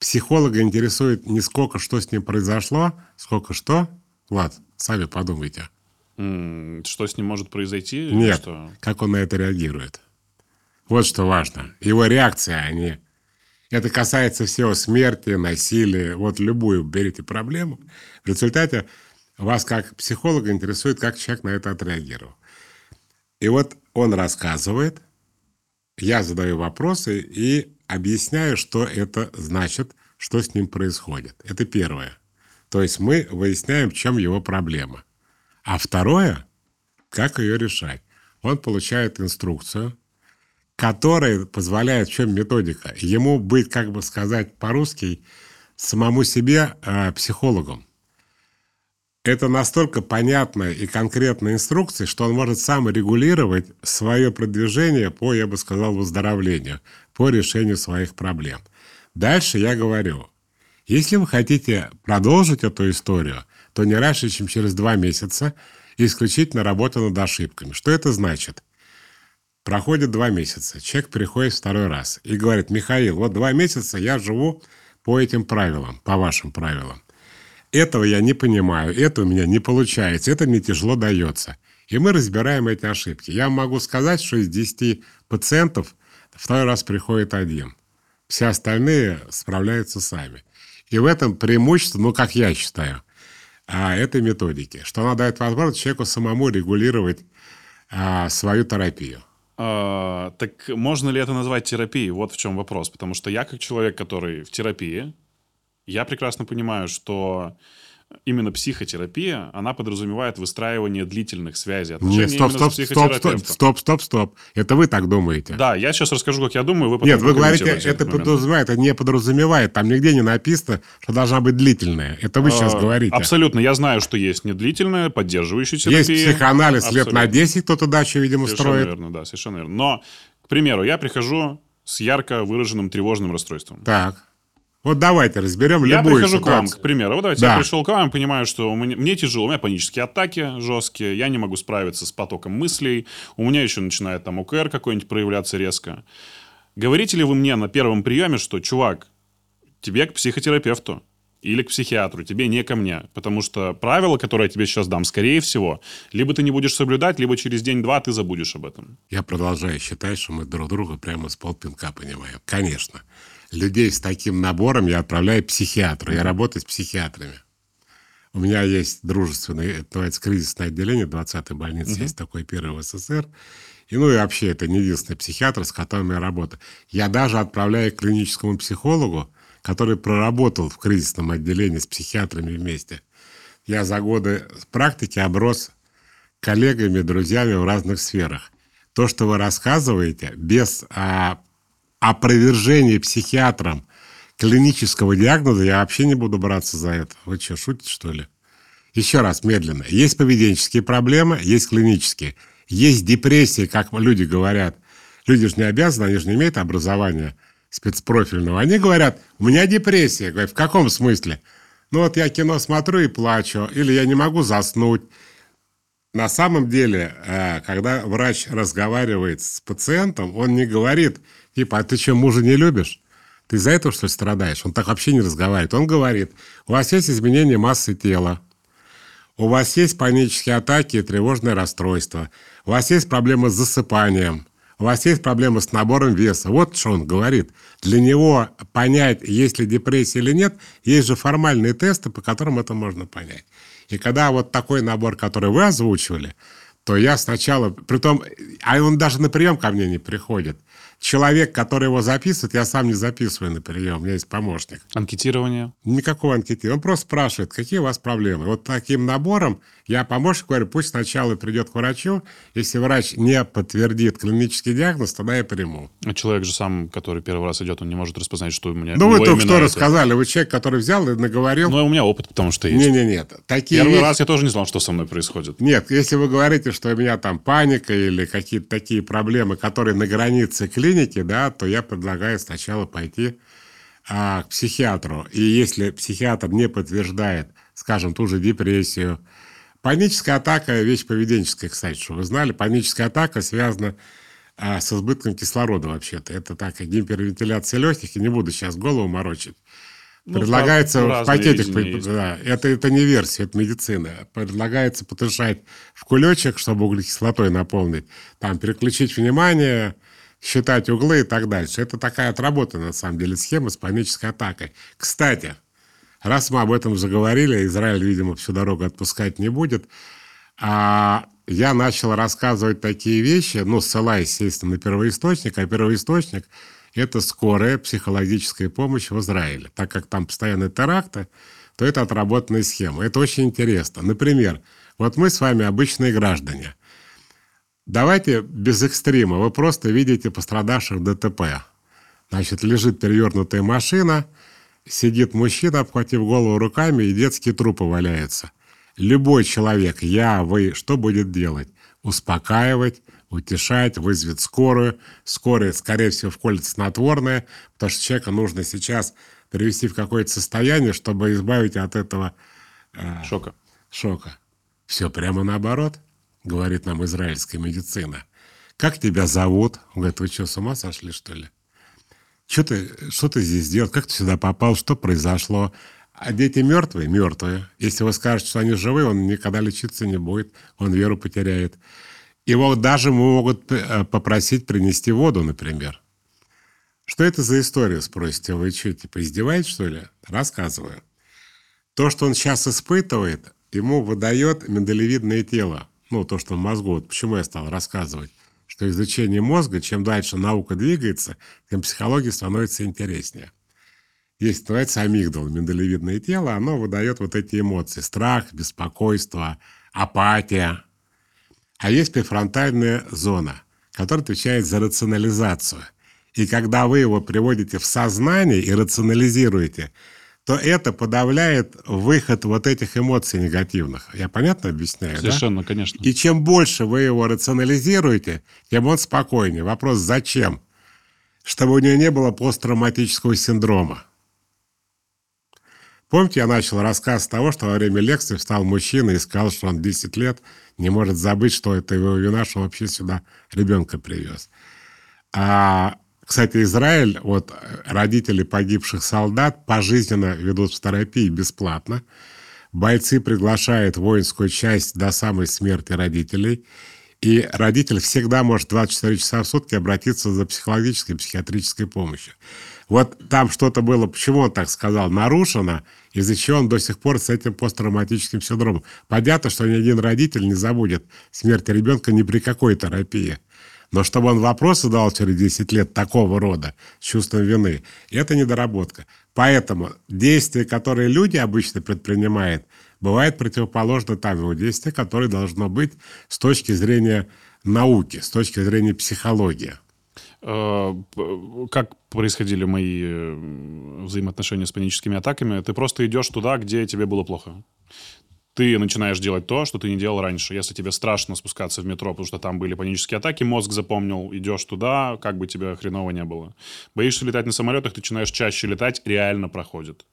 Психолога интересует не сколько, что с ним произошло, сколько что. Влад, сами подумайте. Что с ним может произойти? Нет, что? как он на это реагирует. Вот что важно. Его реакция, а не... Это касается всего смерти, насилия. Вот любую берите проблему. В результате вас как психолога интересует, как человек на это отреагировал. И вот он рассказывает, я задаю вопросы и объясняю, что это значит, что с ним происходит. Это первое. То есть мы выясняем, в чем его проблема. А второе, как ее решать. Он получает инструкцию, которая позволяет, в чем методика, ему быть, как бы сказать по-русски, самому себе э, психологом. Это настолько понятная и конкретная инструкция, что он может сам регулировать свое продвижение по, я бы сказал, выздоровлению, по решению своих проблем. Дальше я говорю, если вы хотите продолжить эту историю, то не раньше, чем через два месяца исключительно работа над ошибками. Что это значит? Проходит два месяца, человек приходит второй раз и говорит, Михаил, вот два месяца я живу по этим правилам, по вашим правилам. Этого я не понимаю, это у меня не получается, это мне тяжело дается. И мы разбираем эти ошибки. Я могу сказать, что из 10 пациентов второй раз приходит один. Все остальные справляются сами. И в этом преимущество, ну, как я считаю, а, этой методики, что она дает возможность человеку самому регулировать а, свою терапию. А, так можно ли это назвать терапией? Вот в чем вопрос. Потому что я, как человек, который в терапии, я прекрасно понимаю, что именно психотерапия, она подразумевает выстраивание длительных связей, отношений Нет, стоп, стоп, стоп, стоп, стоп, стоп, стоп. Это вы так думаете. Да, я сейчас расскажу, как я думаю, вы потом Нет, вы говорите, это подразумевает, это не подразумевает. Там нигде не написано, что должна быть длительная. Это вы сейчас а, говорите. Абсолютно. Я знаю, что есть недлительная, поддерживающая терапия. Есть психоанализ лет на 10 кто-то дачу, видимо, совершенно строит. верно, да, совершенно верно. Но, к примеру, я прихожу с ярко выраженным тревожным расстройством. Так. Вот давайте разберем я любую прихожу ситуацию. к вам, к примеру. Вот давайте, да. я пришел к вам, понимаю, что мне, мне тяжело, у меня панические атаки жесткие, я не могу справиться с потоком мыслей, у меня еще начинает там ОКР какой-нибудь проявляться резко. Говорите ли вы мне на первом приеме, что, чувак, тебе к психотерапевту или к психиатру, тебе не ко мне, потому что правила, которые я тебе сейчас дам, скорее всего, либо ты не будешь соблюдать, либо через день-два ты забудешь об этом. Я продолжаю считать, что мы друг друга прямо с полпинка понимаем. Конечно людей с таким набором я отправляю к психиатру. Я работаю с психиатрами. У меня есть дружественное, называется кризисное отделение 20-й больницы, угу. есть такой первый в СССР. И ну и вообще это не единственный психиатр, с которым я работаю. Я даже отправляю к клиническому психологу, который проработал в кризисном отделении с психиатрами вместе. Я за годы практики оброс коллегами, друзьями в разных сферах. То, что вы рассказываете, без а, опровержение психиатром клинического диагноза, я вообще не буду браться за это. Вы что, шутите, что ли? Еще раз, медленно. Есть поведенческие проблемы, есть клинические. Есть депрессии, как люди говорят. Люди же не обязаны, они же не имеют образования спецпрофильного. Они говорят, у меня депрессия. Я говорю, в каком смысле? Ну вот я кино смотрю и плачу, или я не могу заснуть. На самом деле, э, когда врач разговаривает с пациентом, он не говорит, Типа, а ты что, мужа не любишь? Ты из-за этого, что ли, страдаешь? Он так вообще не разговаривает. Он говорит, у вас есть изменение массы тела, у вас есть панические атаки и тревожное расстройство, у вас есть проблемы с засыпанием, у вас есть проблемы с набором веса. Вот что он говорит. Для него понять, есть ли депрессия или нет, есть же формальные тесты, по которым это можно понять. И когда вот такой набор, который вы озвучивали, то я сначала, притом, а он даже на прием ко мне не приходит – человек, который его записывает, я сам не записываю на прием, у меня есть помощник. Анкетирование? Никакого анкетирования. Он просто спрашивает, какие у вас проблемы. Вот таким набором я помощник говорю, пусть сначала придет к врачу, если врач не подтвердит клинический диагноз, тогда я приму. А человек же сам, который первый раз идет, он не может распознать, что у меня Ну, вы только что это. рассказали, вы человек, который взял и наговорил. Ну, у меня опыт, потому что есть. Не-не-нет. Такие Первый вещи... раз я тоже не знал, что со мной происходит. Нет, если вы говорите, что у меня там паника или какие-то такие проблемы, которые на границе клиники, да, то я предлагаю сначала пойти а, к психиатру. И если психиатр не подтверждает, скажем, ту же депрессию, Паническая атака – вещь поведенческая, кстати, что вы знали. Паническая атака связана а, с избытком кислорода вообще-то. Это так, гипервентиляция легких, и не буду сейчас голову морочить. Ну, Предлагается в пакетик, да, это, это не версия, это медицина. Предлагается подышать в кулечек, чтобы углекислотой наполнить, там переключить внимание, считать углы и так дальше. Это такая отработанная, на самом деле, схема с панической атакой. Кстати, Раз мы об этом заговорили, Израиль, видимо, всю дорогу отпускать не будет, а я начал рассказывать такие вещи, ну, ссылаясь, естественно, на первоисточник, а первоисточник – это скорая психологическая помощь в Израиле. Так как там постоянные теракты, то это отработанная схема. Это очень интересно. Например, Вот мы с вами обычные граждане. Давайте без экстрима. Вы просто видите пострадавших ДТП. Значит, лежит перевернутая машина, сидит мужчина, обхватив голову руками, и детские трупы валяются. Любой человек, я, вы, что будет делать? Успокаивать, утешать, вызовет скорую. Скорая, скорее всего, вколет снотворное, потому что человека нужно сейчас привести в какое-то состояние, чтобы избавить от этого э, шока. шока. Все прямо наоборот, говорит нам израильская медицина. Как тебя зовут? Он говорит, вы что, с ума сошли, что ли? Что ты, что ты здесь делал? Как ты сюда попал? Что произошло? А дети мертвые? Мертвые. Если вы скажете, что они живые, он никогда лечиться не будет. Он веру потеряет. Его даже могут э, попросить принести воду, например. Что это за история, спросите? Вы что, типа издеваетесь, что ли? Рассказываю. То, что он сейчас испытывает, ему выдает миндалевидное тело. Ну, то, что в мозгу. Вот почему я стал рассказывать что изучение мозга, чем дальше наука двигается, тем психология становится интереснее. Есть, называется амигдал, миндалевидное тело, оно выдает вот эти эмоции. Страх, беспокойство, апатия. А есть префронтальная зона, которая отвечает за рационализацию. И когда вы его приводите в сознание и рационализируете – то это подавляет выход вот этих эмоций негативных. Я понятно объясняю, Совершенно, да? конечно. И чем больше вы его рационализируете, тем он спокойнее. Вопрос, зачем? Чтобы у него не было посттравматического синдрома. Помните, я начал рассказ с того, что во время лекции встал мужчина и сказал, что он 10 лет не может забыть, что это его вина, что вообще сюда ребенка привез. А кстати, Израиль, вот родители погибших солдат пожизненно ведут в терапии бесплатно. Бойцы приглашают воинскую часть до самой смерти родителей. И родитель всегда может 24 часа в сутки обратиться за психологической психиатрической помощью. Вот там что-то было, почему он так сказал, нарушено, из-за чего он до сих пор с этим посттравматическим синдромом. Понятно, что ни один родитель не забудет смерти ребенка ни при какой терапии. Но чтобы он вопросы дал через 10 лет такого рода, с чувством вины, это недоработка. Поэтому действия, которые люди обычно предпринимают, бывает противоположно тому действию, которое должно быть с точки зрения науки, с точки зрения психологии. Э, как происходили мои э, взаимоотношения с паническими атаками? Ты просто идешь туда, где тебе было плохо ты начинаешь делать то, что ты не делал раньше. Если тебе страшно спускаться в метро, потому что там были панические атаки, мозг запомнил, идешь туда, как бы тебе хреново не было. Боишься летать на самолетах, ты начинаешь чаще летать, реально проходит.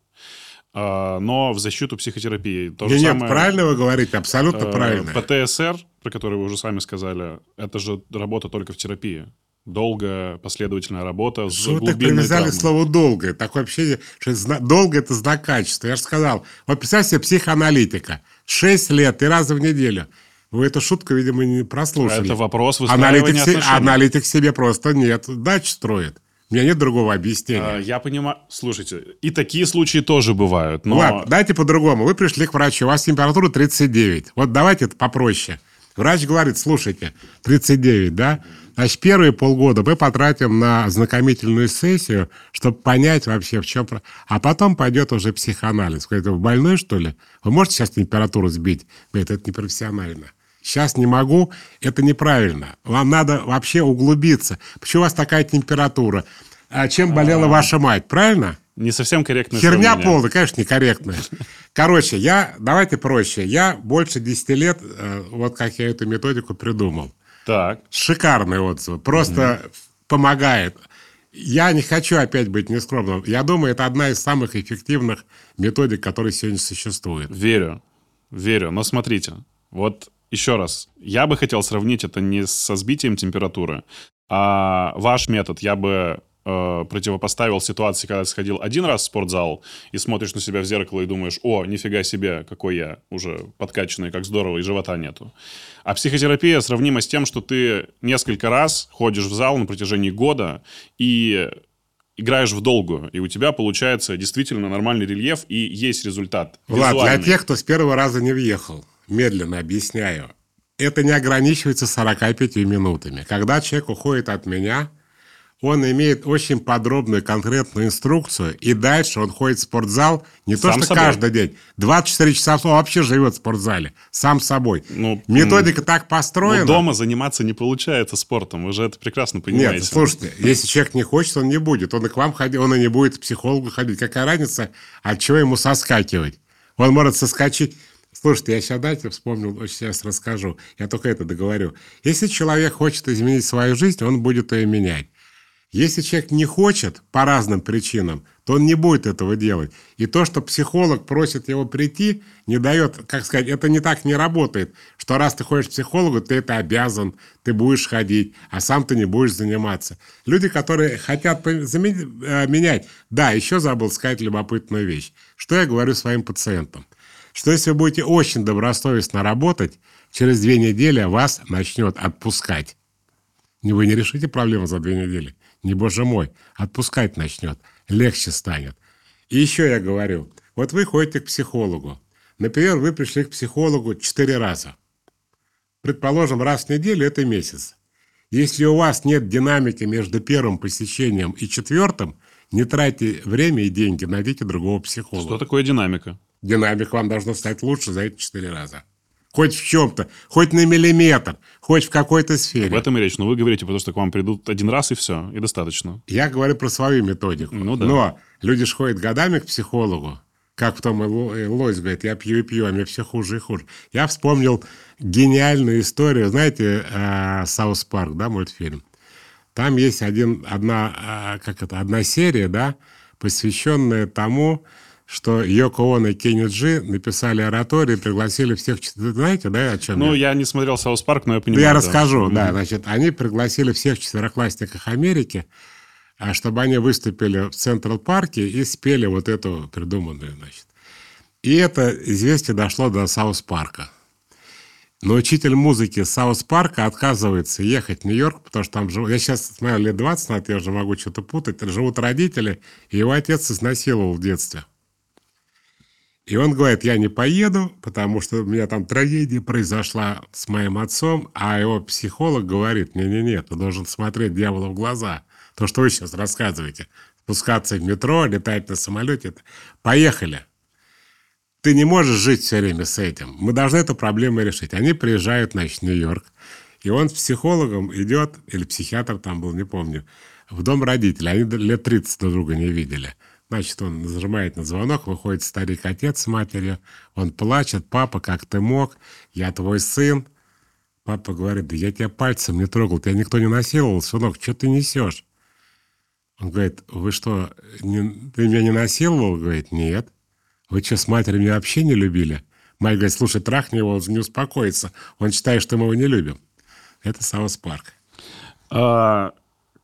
А, но в защиту психотерапии. То нет, же нет, правильно вы говорите, абсолютно э, правильно. ПТСР, про который вы уже сами сказали, это же работа только в терапии долгая последовательная работа с Вы так привязали слово «долгое». Такое вообще, что долго – это знак качества. Я же сказал, вот представьте себе психоаналитика. Шесть лет и раза в неделю. Вы эту шутку, видимо, не прослушали. Это вопрос аналитик, отношений. аналитик себе просто нет. Дач строит. У меня нет другого объяснения. А, я понимаю. Слушайте, и такие случаи тоже бывают. Но... Ладно, дайте по-другому. Вы пришли к врачу, у вас температура 39. Вот давайте это попроще. Врач говорит, слушайте, 39, да? Значит, первые полгода мы потратим на ознакомительную сессию, чтобы понять вообще, в чем... А потом пойдет уже психоанализ. Говорит, вы больной, что ли? Вы можете сейчас температуру сбить? Говорит, это непрофессионально. Сейчас не могу, это неправильно. Вам надо вообще углубиться. Почему у вас такая температура? А чем болела А-а-а. ваша мать, правильно? Не совсем корректно. Херня полная, конечно, некорректная. Короче, я, давайте проще. Я больше 10 лет, э, вот как я эту методику придумал. Так. Шикарный отзыв. Просто угу. помогает. Я не хочу опять быть нескромным. Я думаю, это одна из самых эффективных методик, которые сегодня существуют. Верю. Верю. Но смотрите, вот еще раз. Я бы хотел сравнить это не со сбитием температуры, а ваш метод я бы э, противопоставил ситуации, когда ты сходил один раз в спортзал и смотришь на себя в зеркало и думаешь, о, нифига себе, какой я уже подкачанный, как здорово, и живота нету. А психотерапия сравнима с тем, что ты несколько раз ходишь в зал на протяжении года и играешь в долгую, и у тебя получается действительно нормальный рельеф, и есть результат. Влад, для тех, кто с первого раза не въехал, медленно объясняю, это не ограничивается 45 минутами. Когда человек уходит от меня, он имеет очень подробную, конкретную инструкцию, и дальше он ходит в спортзал не то, Сам что собой. каждый день. 24 часа в он вообще живет в спортзале, сам собой. Ну, Методика так Ну, построена. дома заниматься не получается спортом, вы же это прекрасно понимаете. Нет, слушайте, если человек не хочет, он не будет. Он и к вам ходить, он и не будет к психологу ходить. Какая разница, от чего ему соскакивать? Он может соскочить. Слушайте, я сейчас, дайте, вспомнил, очень сейчас расскажу. Я только это договорю. Если человек хочет изменить свою жизнь, он будет ее менять. Если человек не хочет по разным причинам, то он не будет этого делать. И то, что психолог просит его прийти, не дает, как сказать, это не так не работает, что раз ты ходишь к психологу, ты это обязан, ты будешь ходить, а сам ты не будешь заниматься. Люди, которые хотят э, менять, да, еще забыл сказать любопытную вещь. Что я говорю своим пациентам? Что если вы будете очень добросовестно работать, через две недели вас начнет отпускать. Вы не решите проблему за две недели. Не, боже мой, отпускать начнет. Легче станет. И еще я говорю, вот вы ходите к психологу. Например, вы пришли к психологу четыре раза. Предположим, раз в неделю это месяц. Если у вас нет динамики между первым посещением и четвертым, не тратьте время и деньги, найдите другого психолога. Что такое динамика? Динамик вам должно стать лучше за эти четыре раза. Хоть в чем-то, хоть на миллиметр, хоть в какой-то сфере. В этом и речь. Но вы говорите, потому что к вам придут один раз и все, и достаточно. Я говорю про свою методику. Ну да. Но люди ж ходят годами к психологу. Как в том и Лось говорит, я пью и пью, а мне все хуже и хуже. Я вспомнил гениальную историю. Знаете, э, South Park, да, мультфильм? Там есть один, одна, э, как это, одна серия, да, посвященная тому, что Йоко Оно и Кенни Джи написали ораторий и пригласили всех... знаете, да, о чем Ну, я? я не смотрел South Park, но я Ну, понимаю. я да. расскажу, да. Значит, они пригласили всех четвероклассников Америки, а, чтобы они выступили в Central Парке и спели вот эту придуманную, значит. И это известие дошло до South Парка. Но учитель музыки South Парка отказывается ехать в Нью-Йорк, потому что там живут... Я сейчас смотрю, лет 20 назад, я уже могу что-то путать. Живут родители, и его отец изнасиловал в детстве. И он говорит, я не поеду, потому что у меня там трагедия произошла с моим отцом, а его психолог говорит, не-не-не, ты должен смотреть дьяволу в глаза. То, что вы сейчас рассказываете. Спускаться в метро, летать на самолете. Поехали. Ты не можешь жить все время с этим. Мы должны эту проблему решить. Они приезжают, значит, в Нью-Йорк, и он с психологом идет, или психиатр там был, не помню, в дом родителей. Они лет 30 друг друга не видели. Значит, он нажимает на звонок, выходит старик-отец с матерью, он плачет, папа, как ты мог, я твой сын. Папа говорит, да я тебя пальцем не трогал, тебя никто не насиловал, сынок, что ты несешь? Он говорит, вы что, не- ты меня не насиловал? Говорит, нет. Вы что, с матерью меня вообще не любили? Мать говорит, слушай, трахни его, он не успокоится. Он считает, что мы его не любим. Это South Park. А,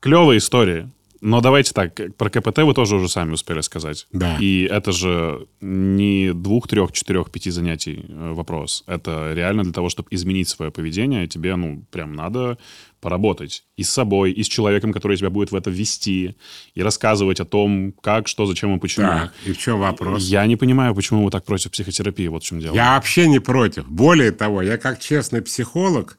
клевая история. Но давайте так, про КПТ вы тоже уже сами успели сказать. Да. И это же не двух, трех, четырех, пяти занятий э, вопрос. Это реально для того, чтобы изменить свое поведение, тебе, ну, прям надо поработать и с собой, и с человеком, который тебя будет в это вести, и рассказывать о том, как, что, зачем и почему. Так, и в чем вопрос? Я не понимаю, почему вы так против психотерапии, вот в чем дело. Я вообще не против. Более того, я как честный психолог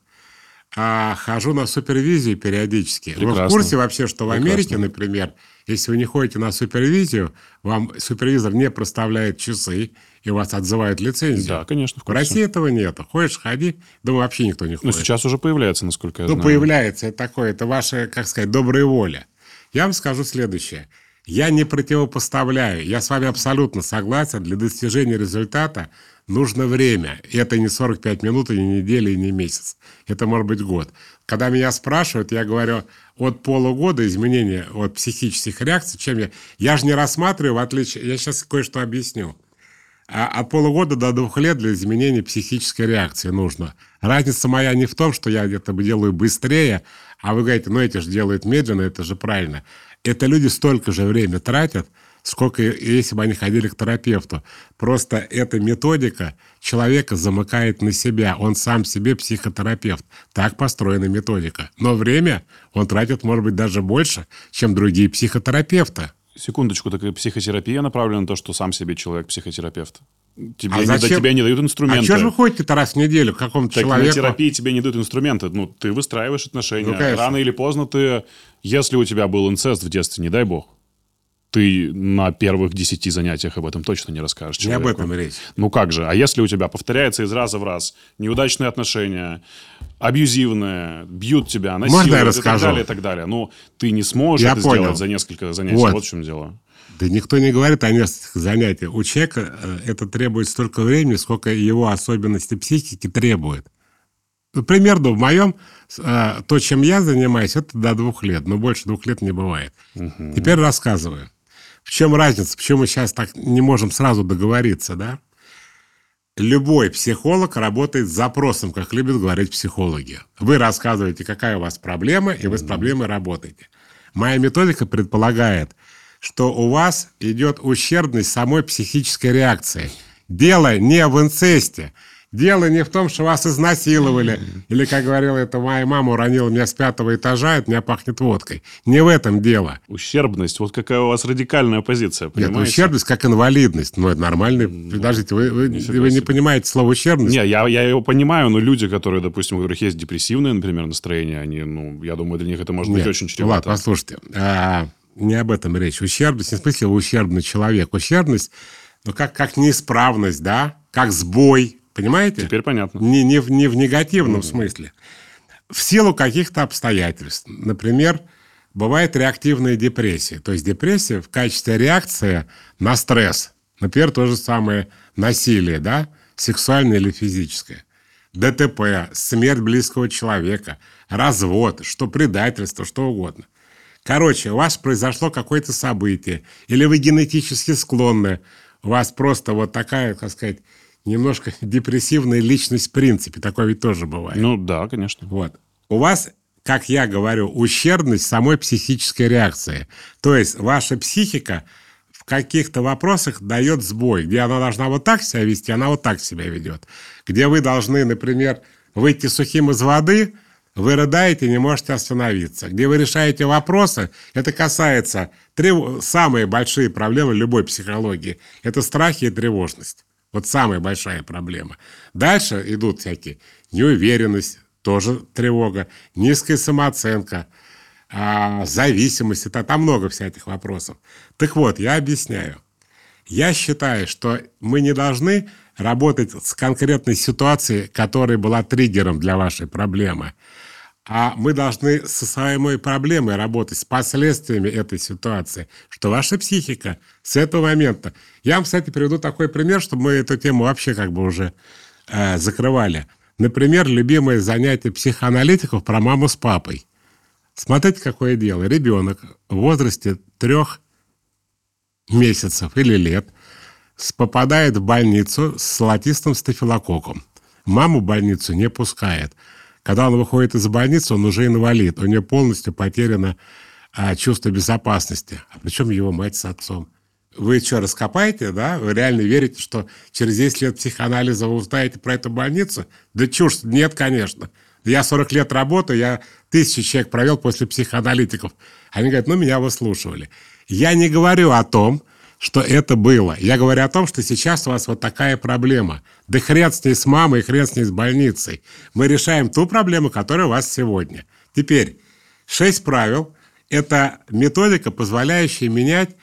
а, хожу на супервизию периодически. Вы в Прекрасно. курсе вообще, что в Прекрасно. Америке, например, если вы не ходите на супервизию, вам супервизор не проставляет часы, и вас отзывают лицензию. Да, конечно, в В. России этого нет. Ходишь, ходи. Думаю, вообще никто не Ну, ходит. сейчас уже появляется, насколько я Ну, знаю. появляется это такое, это ваша, как сказать, добрая воля. Я вам скажу следующее. Я не противопоставляю, я с вами абсолютно согласен, для достижения результата нужно время. И это не 45 минут, и не неделя, и не месяц. Это может быть год. Когда меня спрашивают, я говорю, от полугода изменения от психических реакций, чем я... Я же не рассматриваю, в отличие... Я сейчас кое-что объясню. А от полугода до двух лет для изменения психической реакции нужно. Разница моя не в том, что я где-то делаю быстрее, а вы говорите, ну эти же делают медленно, это же правильно. Это люди столько же время тратят, сколько если бы они ходили к терапевту. Просто эта методика человека замыкает на себя. Он сам себе психотерапевт. Так построена методика. Но время он тратит, может быть, даже больше, чем другие психотерапевты. Секундочку, так и психотерапия направлена на то, что сам себе человек психотерапевт. Тебе, А не, зачем- тебе не дают А инструменты. что же вы ходите-то раз в неделю к какому-то Так на человеку? терапии тебе не дают инструменты. Ну, ты выстраиваешь отношения. Ну, конечно. Рано или поздно ты... Если у тебя был инцест в детстве, не дай бог, ты на первых десяти занятиях об этом точно не расскажешь Не об человеку. этом речь. Ну как же? А если у тебя повторяется из раза в раз неудачные отношения, абьюзивные, бьют тебя, насилуют я и так расскажу? далее, и так далее. Ну, ты не сможешь Я это понял. сделать за несколько занятий. Вот. Вот, в чем дело. Да никто не говорит о нескольких занятиях. У человека э, это требует столько времени, сколько его особенности психики требуют. Ну, примерно в моем, э, то, чем я занимаюсь, это до двух лет. Но больше двух лет не бывает. Теперь рассказываю. В чем разница? Почему мы сейчас так не можем сразу договориться, да? Любой психолог работает с запросом, как любят говорить психологи. Вы рассказываете, какая у вас проблема, и вы с проблемой работаете. Моя методика предполагает, что у вас идет ущербность самой психической реакции. Дело не в инцесте. Дело не в том, что вас изнасиловали. Или, как говорила это моя мама, уронила меня с пятого этажа, от меня пахнет водкой. Не в этом дело. Ущербность. Вот какая у вас радикальная позиция, Нет, понимаете? ущербность как инвалидность. Ну, это нормальный. Подождите, вы, вы- вы не понимаете слово ущербность? Не, я, я его понимаю, но люди, которые, допустим, у которых есть депрессивное, например, настроение, они, ну, я думаю, для них это может быть Нет, очень ну чревато. ладно, послушайте. а, не об этом речь. Ущербность, не в смысле вы ущербный человек. Ущербность, ну, как, как неисправность, да? Как сбой. Понимаете? Теперь понятно. Не, не, в, не в негативном смысле. В силу каких-то обстоятельств. Например, бывает реактивная депрессия. То есть депрессия в качестве реакции на стресс. Например, то же самое насилие, да? Сексуальное или физическое. ДТП, смерть близкого человека, развод, что предательство, что угодно. Короче, у вас произошло какое-то событие, или вы генетически склонны, у вас просто вот такая, как сказать, немножко депрессивная личность в принципе. Такое ведь тоже бывает. Ну, да, конечно. Вот. У вас, как я говорю, ущербность самой психической реакции. То есть ваша психика в каких-то вопросах дает сбой, где она должна вот так себя вести, она вот так себя ведет. Где вы должны, например, выйти сухим из воды, вы рыдаете не можете остановиться. Где вы решаете вопросы, это касается трев... самые большие проблемы любой психологии. Это страхи и тревожность. Вот самая большая проблема. Дальше идут всякие неуверенность, тоже тревога, низкая самооценка, а, зависимость. Это, там много всяких вопросов. Так вот, я объясняю. Я считаю, что мы не должны работать с конкретной ситуацией, которая была триггером для вашей проблемы. А мы должны со своей проблемой работать, с последствиями этой ситуации, что ваша психика с этого момента... Я вам, кстати, приведу такой пример, чтобы мы эту тему вообще как бы уже э, закрывали. Например, любимое занятие психоаналитиков про маму с папой. Смотрите, какое дело. Ребенок в возрасте трех месяцев или лет попадает в больницу с золотистым стафилококком. Маму в больницу не пускает. Когда он выходит из больницы, он уже инвалид. У него полностью потеряно а, чувство безопасности. А причем его мать с отцом. Вы что, раскопаете, да? Вы реально верите, что через 10 лет психоанализа вы узнаете про эту больницу? Да чушь, нет, конечно. Я 40 лет работаю, я тысячи человек провел после психоаналитиков. Они говорят, ну, меня выслушивали. Я не говорю о том, что это было. Я говорю о том, что сейчас у вас вот такая проблема. Да хрен с ней с мамой, хрен с ней с больницей. Мы решаем ту проблему, которая у вас сегодня. Теперь, шесть правил – это методика, позволяющая менять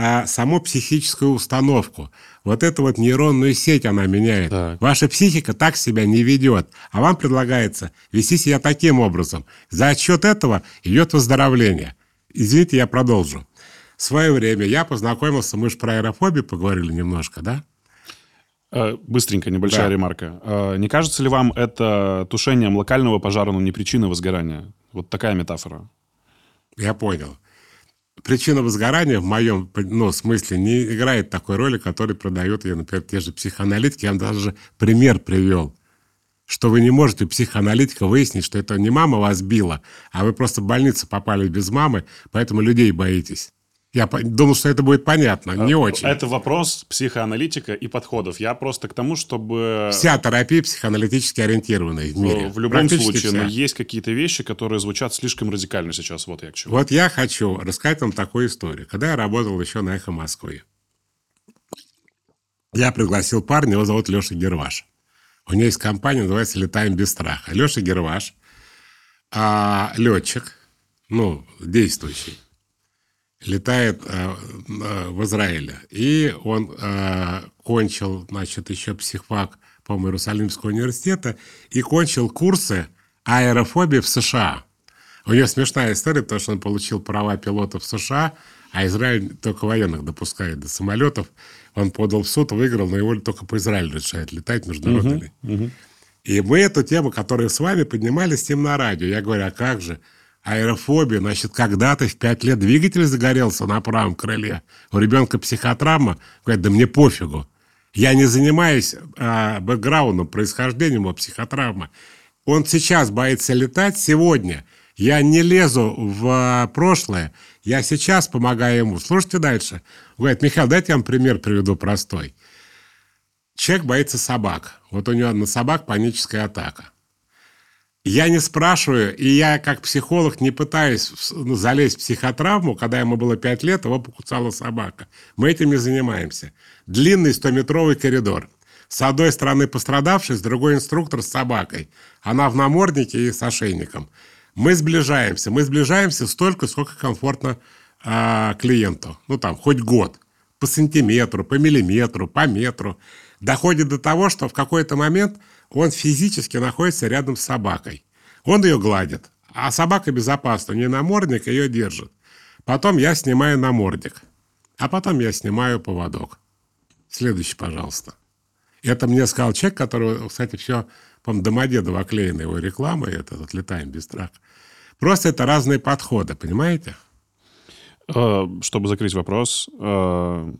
а, саму психическую установку. Вот эту вот нейронную сеть она меняет. Так. Ваша психика так себя не ведет, а вам предлагается вести себя таким образом. За отсчет этого идет выздоровление. Извините, я продолжу. В свое время я познакомился, мы же про аэрофобию поговорили немножко, да? Э, Быстренько, небольшая Да. ремарка. Э, Не кажется ли вам это тушением локального пожара, но не причиной возгорания? Вот такая метафора. Я понял. Причина возгорания в моем ну, смысле не играет такой роли, которой продают ее, например, те же психоаналитики. Я вам даже пример привел. Что вы не можете психоаналитика выяснить, что это не мама вас била, а вы просто в больницу попали без мамы, поэтому людей боитесь. Я думал, что это будет понятно. Не очень. Это вопрос психоаналитика и подходов. Я просто к тому, чтобы... Вся терапия психоаналитически ориентированная в мире. В любом случае, вся. но есть какие-то вещи, которые звучат слишком радикально сейчас. Вот я к чему. Вот я хочу рассказать вам такую историю. Когда я работал еще на «Эхо Москвы», я пригласил парня, его зовут Леша Герваш. У него есть компания, называется «Летаем без страха». Леша Герваш, а, летчик, ну, действующий, летает а, в Израиле. И он а, кончил, значит, еще психфак, по-моему, Иерусалимского университета, и кончил курсы аэрофобии в США. У него смешная история, потому что он получил права пилота в США, а Израиль только военных допускает до самолетов. Он подал в суд, выиграл, но его только по Израилю решает летать международный. Uh-huh, uh-huh. И мы эту тему, которую с вами поднимали с ним на радио, я говорю, а как же? Аэрофобия, значит, когда-то в пять лет двигатель загорелся на правом крыле, у ребенка психотравма, говорит, да мне пофигу. Я не занимаюсь а, бэкграундом, происхождением его психотравма. Он сейчас боится летать сегодня. Я не лезу в а, прошлое. Я сейчас помогаю ему. Слушайте дальше. Говорит, Михаил, дайте я вам пример приведу простой. Человек боится собак. Вот у него на собак паническая атака. Я не спрашиваю, и я как психолог не пытаюсь ну, залезть в психотравму, когда ему было 5 лет, его покусала собака. Мы этим не занимаемся. Длинный 100-метровый коридор. С одной стороны пострадавший, с другой инструктор с собакой. Она в наморднике и с ошейником. Мы сближаемся. Мы сближаемся столько, сколько комфортно э, клиенту. Ну, там, хоть год. По сантиметру, по миллиметру, по метру. Доходит до того, что в какой-то момент он физически находится рядом с собакой. Он ее гладит. А собака безопасна. Не намордник, ее держит. Потом я снимаю намордник. А потом я снимаю поводок. Следующий, пожалуйста. Это мне сказал человек, который, кстати, все, по-моему, Домодедово оклеена его реклама, и это «Отлетаем без страха». Просто это разные подходы, понимаете? Э, чтобы закрыть вопрос, э,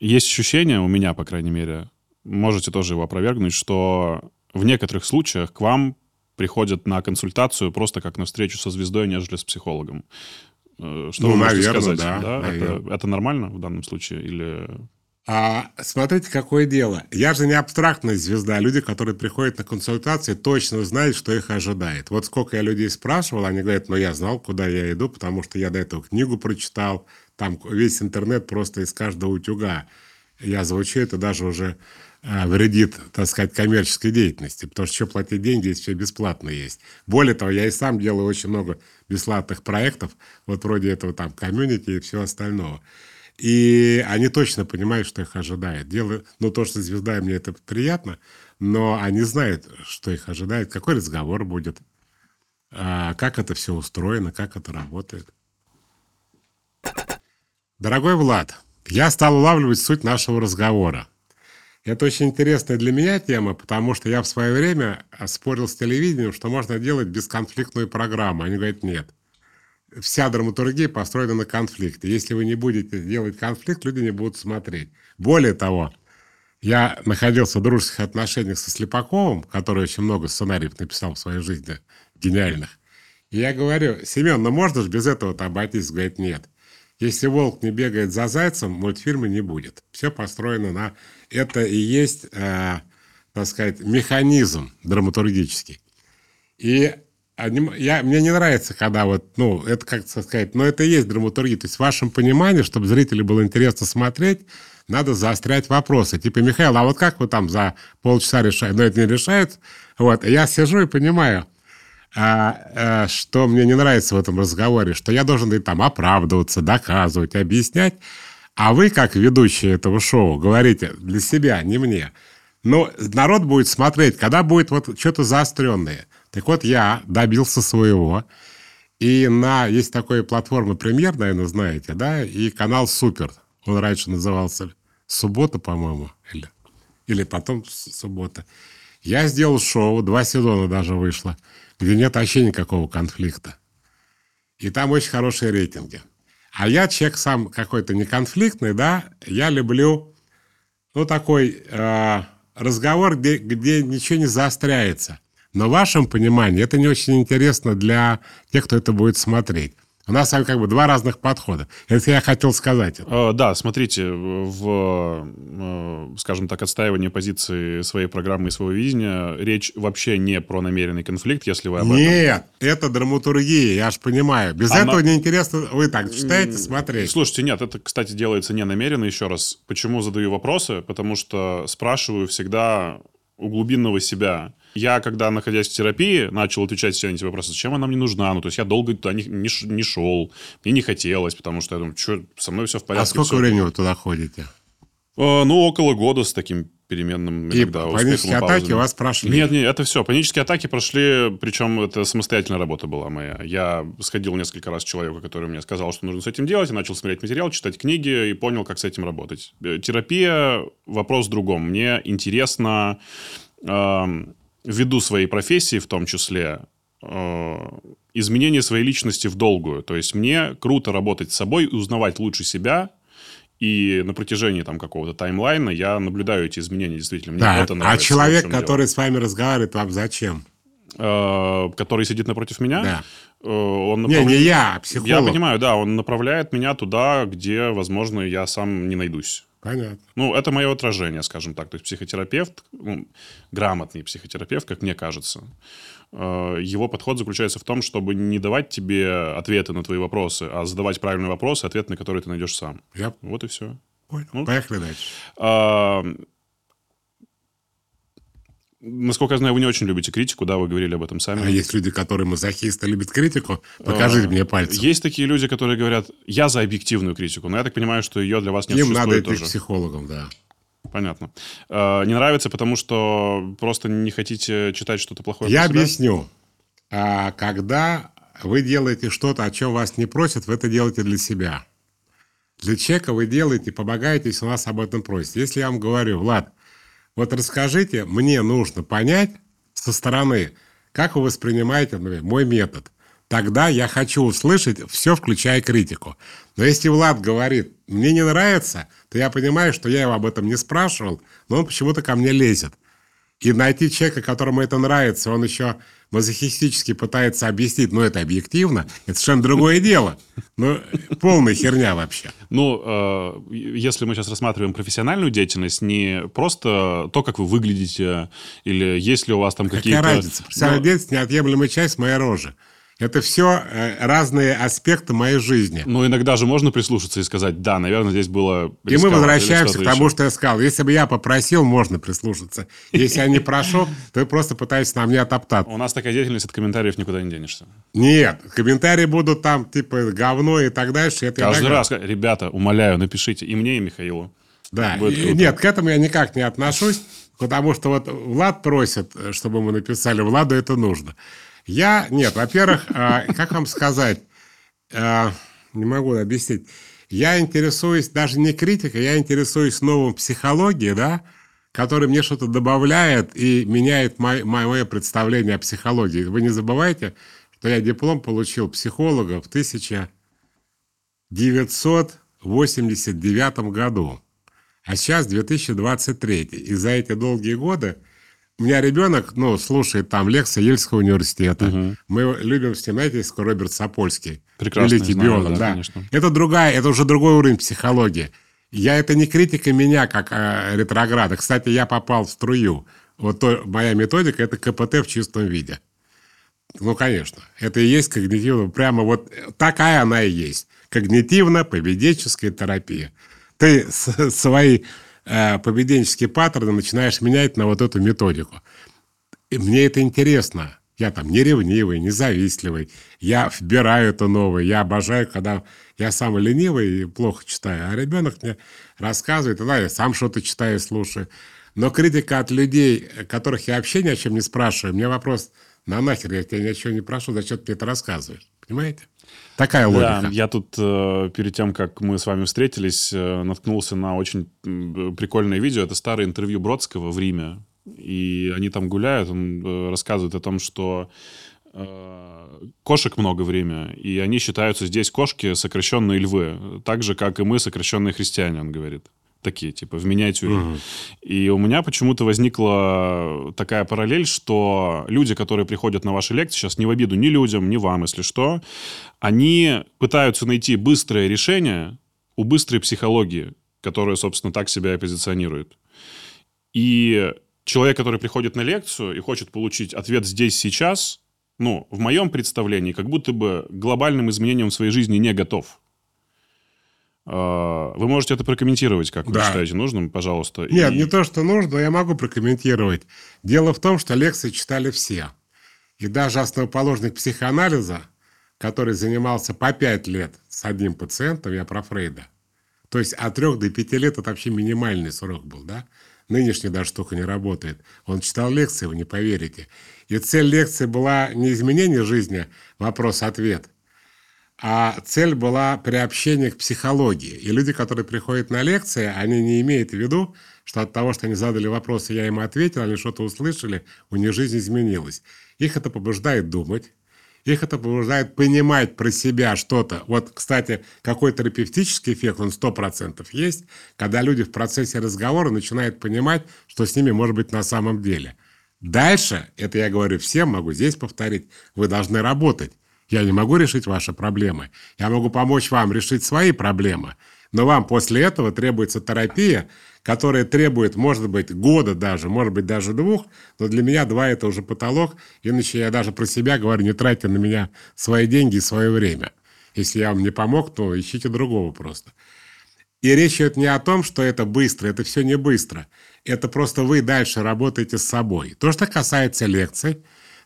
есть ощущение, у меня, по крайней мере, можете тоже его опровергнуть, что в некоторых случаях к вам приходят на консультацию просто как на встречу со звездой, нежели с психологом. Э, что ну, вы можете наверное, сказать? Да, да? Это, это нормально в данном случае? Или а, смотрите, какое дело. Я же не абстрактная звезда. Люди, которые приходят на консультации, точно знают, что их ожидает. Вот сколько я людей спрашивал, они говорят, ну, я знал, куда я иду, потому что я до этого книгу прочитал. Там весь интернет просто из каждого утюга. Я звучу, это даже уже вредит, так сказать, коммерческой деятельности, потому что что платить деньги, если все бесплатно есть. Более того, я и сам делаю очень много бесплатных проектов, вот вроде этого там комьюнити и всего остального. И они точно понимают, что их ожидает. Дело, ну, то, что звезда, мне это приятно, но они знают, что их ожидает, какой разговор будет, а, как это все устроено, как это работает. Дорогой Влад, я стал улавливать суть нашего разговора. Это очень интересная для меня тема, потому что я в свое время спорил с телевидением, что можно делать бесконфликтную программу. Они говорят, нет вся драматургия построена на конфликте. Если вы не будете делать конфликт, люди не будут смотреть. Более того, я находился в дружеских отношениях со Слепаковым, который очень много сценариев написал в своей жизни, гениальных. И я говорю, Семен, ну можно же без этого-то обойтись? Говорит, нет. Если волк не бегает за зайцем, мультфильма не будет. Все построено на... Это и есть, э, так сказать, механизм драматургический. И я, мне не нравится, когда вот, ну, это как сказать, но это и есть драматургия. То есть в вашем понимании, чтобы зрителю было интересно смотреть, надо заострять вопросы. Типа, Михаил, а вот как вы там за полчаса решаете? Но это не решает. Вот, я сижу и понимаю, а, а, что мне не нравится в этом разговоре, что я должен и там оправдываться, доказывать, объяснять, а вы, как ведущий этого шоу, говорите для себя, не мне. Но народ будет смотреть, когда будет вот что-то заостренное – так вот, я добился своего. И на есть такая платформа «Премьер», наверное, знаете, да, и канал «Супер». Он раньше назывался «Суббота», по-моему, или, или потом «Суббота». Я сделал шоу, два сезона даже вышло, где нет вообще никакого конфликта. И там очень хорошие рейтинги. А я человек сам какой-то неконфликтный, да, я люблю, ну, такой э, разговор, где, где ничего не заостряется. Но в вашем понимании это не очень интересно для тех, кто это будет смотреть. У нас как бы два разных подхода. Это я хотел сказать. Э, да, смотрите, в, э, скажем так, отстаивании позиции своей программы и своего видения речь вообще не про намеренный конфликт, если вы об этом... Нет, это драматургия, я ж понимаю. Без Она... этого неинтересно, вы так читаете, смотреть. Слушайте, нет, это, кстати, делается не намеренно, еще раз. Почему задаю вопросы? Потому что спрашиваю всегда у глубинного себя я, когда, находясь в терапии, начал отвечать себе на эти вопросы, зачем она мне нужна? Ну, то есть я долго туда не, не, не шел, мне не хотелось, потому что я думаю, что со мной все в порядке. А сколько все. времени вы туда ходите? А, ну, около года с таким переменным и иногда панические атаки у вас прошли? Нет, нет, это все. Панические атаки прошли, причем это самостоятельная работа была моя. Я сходил несколько раз к человеку, который мне сказал, что нужно с этим делать, и начал смотреть материал, читать книги, и понял, как с этим работать. Э, терапия – вопрос в другом. Мне интересно ввиду своей профессии в том числе, э, изменение своей личности в долгую. То есть мне круто работать с собой, узнавать лучше себя, и на протяжении там какого-то таймлайна я наблюдаю эти изменения действительно. Мне да, это нравится. А человек, который дело. с вами разговаривает, вам зачем? Э, который сидит напротив меня? Да. Э, он направ... Не, не я, а психолог. Я понимаю, да, он направляет меня туда, где, возможно, я сам не найдусь. Понятно. Ну, это мое отражение, скажем так. То есть психотерапевт, ну, грамотный психотерапевт, как мне кажется, э, его подход заключается в том, чтобы не давать тебе ответы на твои вопросы, а задавать правильные вопросы, ответ на которые ты найдешь сам. Я... Вот и все. Понял. Ну, Поехали дальше. Насколько я знаю, вы не очень любите критику, да, вы говорили об этом сами. А есть люди, которые мазохисты, любят критику? Покажите а, мне пальцем. Есть такие люди, которые говорят, я за объективную критику, но я так понимаю, что ее для вас не Им надо идти тоже. к психологам, да. Понятно. А, не нравится, потому что просто не хотите читать что-то плохое Я объясню. А, когда вы делаете что-то, о чем вас не просят, вы это делаете для себя. Для человека вы делаете, помогаете, если вас об этом просят. Если я вам говорю, Влад, вот расскажите, мне нужно понять со стороны, как вы воспринимаете например, мой метод. Тогда я хочу услышать все, включая критику. Но если Влад говорит, мне не нравится, то я понимаю, что я его об этом не спрашивал, но он почему-то ко мне лезет. И найти человека, которому это нравится, он еще мазохистически пытается объяснить, ну, это объективно, это совершенно другое дело. Ну, полная херня вообще. Ну, э, если мы сейчас рассматриваем профессиональную деятельность, не просто то, как вы выглядите, или есть ли у вас там какие-то... Какая разница? Профессиональная Но... деятельность – неотъемлемая часть моей рожи. Это все э, разные аспекты моей жизни. Ну, иногда же можно прислушаться и сказать, да, наверное, здесь было И мы возвращаемся к тому, еще. что я сказал. Если бы я попросил, можно прислушаться. Если я не прошу, то я просто пытаюсь на мне отоптаться. У нас такая деятельность, от комментариев никуда не денешься. Нет, комментарии будут там, типа, говно и так дальше. Это Каждый раз, ребята, умоляю, напишите и мне, и Михаилу. Да, и, нет, к этому я никак не отношусь, потому что вот Влад просит, чтобы мы написали, Владу это нужно. Я, нет, во-первых, а, как вам сказать, а, не могу объяснить. Я интересуюсь даже не критикой, я интересуюсь новым психологией, да, который мне что-то добавляет и меняет мое, представление о психологии. Вы не забывайте, что я диплом получил психолога в 1989 году, а сейчас 2023. И за эти долгие годы у меня ребенок, ну, слушает там лекции Ельского университета. Угу. Мы любим с ним, знаете, есть Роберт Сапольский. Прекрасный, великий знаю, биолог, да, да. Это другая, это уже другой уровень психологии. Я это не критика меня, как э, ретрограда. Кстати, я попал в струю. Вот то, моя методика – это КПТ в чистом виде. Ну, конечно. Это и есть когнитивно. Прямо вот такая она и есть. Когнитивно-поведенческая терапия. Ты свои поведенческие паттерны начинаешь менять на вот эту методику. И мне это интересно. Я там не ревнивый, не завистливый. Я вбираю это новое. Я обожаю, когда я сам ленивый и плохо читаю. А ребенок мне рассказывает, да, я сам что-то читаю, слушаю. Но критика от людей, которых я вообще ни о чем не спрашиваю, мне вопрос, на нахер я тебя ни о чем не прошу, зачем ты это рассказываешь? Понимаете? Такая логика. Да, я тут э, перед тем, как мы с вами встретились, э, наткнулся на очень прикольное видео. Это старое интервью Бродского в Риме. И они там гуляют, он э, рассказывает о том, что кошек много время, и они считаются здесь кошки сокращенные львы, так же, как и мы сокращенные христиане, он говорит. Такие, типа, в миниатюре. И у меня почему-то возникла такая параллель, что люди, которые приходят на ваши лекции, сейчас не в обиду ни людям, ни вам, если что, они пытаются найти быстрое решение у быстрой психологии, которая, собственно, так себя и позиционирует. И человек, который приходит на лекцию и хочет получить ответ здесь, сейчас, ну, в моем представлении, как будто бы глобальным изменениям в своей жизни не готов. А, Вы можете это прокомментировать, как вы Да. считаете нужным, пожалуйста. Нет, И- не то, что нужно, я могу прокомментировать. Дело в том, что лекции читали все. И даже основоположник психоанализа, который занимался по пять лет с одним пациентом, я про Фрейда. То есть от трех до пяти лет это вообще минимальный срок был, да? Нынешняя даже штука не работает. Он читал лекции, вы не поверите. И цель лекции была не изменение жизни, вопрос-ответ, а цель была приобщение к психологии. И люди, которые приходят на лекции, они не имеют в виду, что от того, что они задали вопросы, я им ответил, они что-то услышали, у них жизнь изменилась. Их это побуждает думать, их это побуждает понимать про себя что-то. Вот, кстати, какой терапевтический эффект, он 100% есть, когда люди в процессе разговора начинают понимать, что с ними может быть на самом деле. Дальше, это я говорю всем, могу здесь повторить, вы должны работать. Я не могу решить ваши проблемы. Я могу помочь вам решить свои проблемы. Но вам после этого требуется терапия, которая требует, может быть, года даже, может быть, даже двух. Но для меня два – это уже потолок. Иначе я даже про себя говорю, не тратьте на меня свои деньги и свое время. Если я вам не помог, то ищите другого просто. И речь идет не о том, что это быстро, это все не быстро. Это просто вы дальше работаете с собой. То, что касается лекций,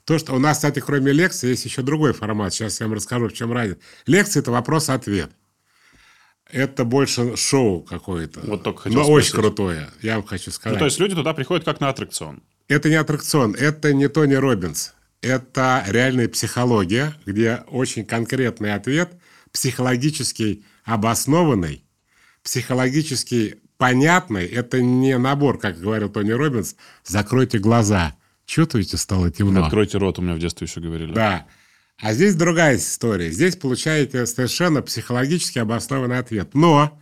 то, что у нас, кстати, кроме лекций, есть еще другой формат. Сейчас я вам расскажу, в чем разница. Лекция – это вопрос-ответ. Это больше шоу какое-то. Вот только хотел Но очень спросить. крутое, я вам хочу сказать. Ну, то есть люди туда приходят как на аттракцион. Это не аттракцион, это не Тони Робинс. Это реальная психология, где очень конкретный ответ, психологически обоснованный, психологически понятный. Это не набор, как говорил Тони Робинс, закройте глаза. Чувствуете, стало темно? Откройте рот, у меня в детстве еще говорили. Да. А здесь другая история. Здесь получаете совершенно психологически обоснованный ответ. Но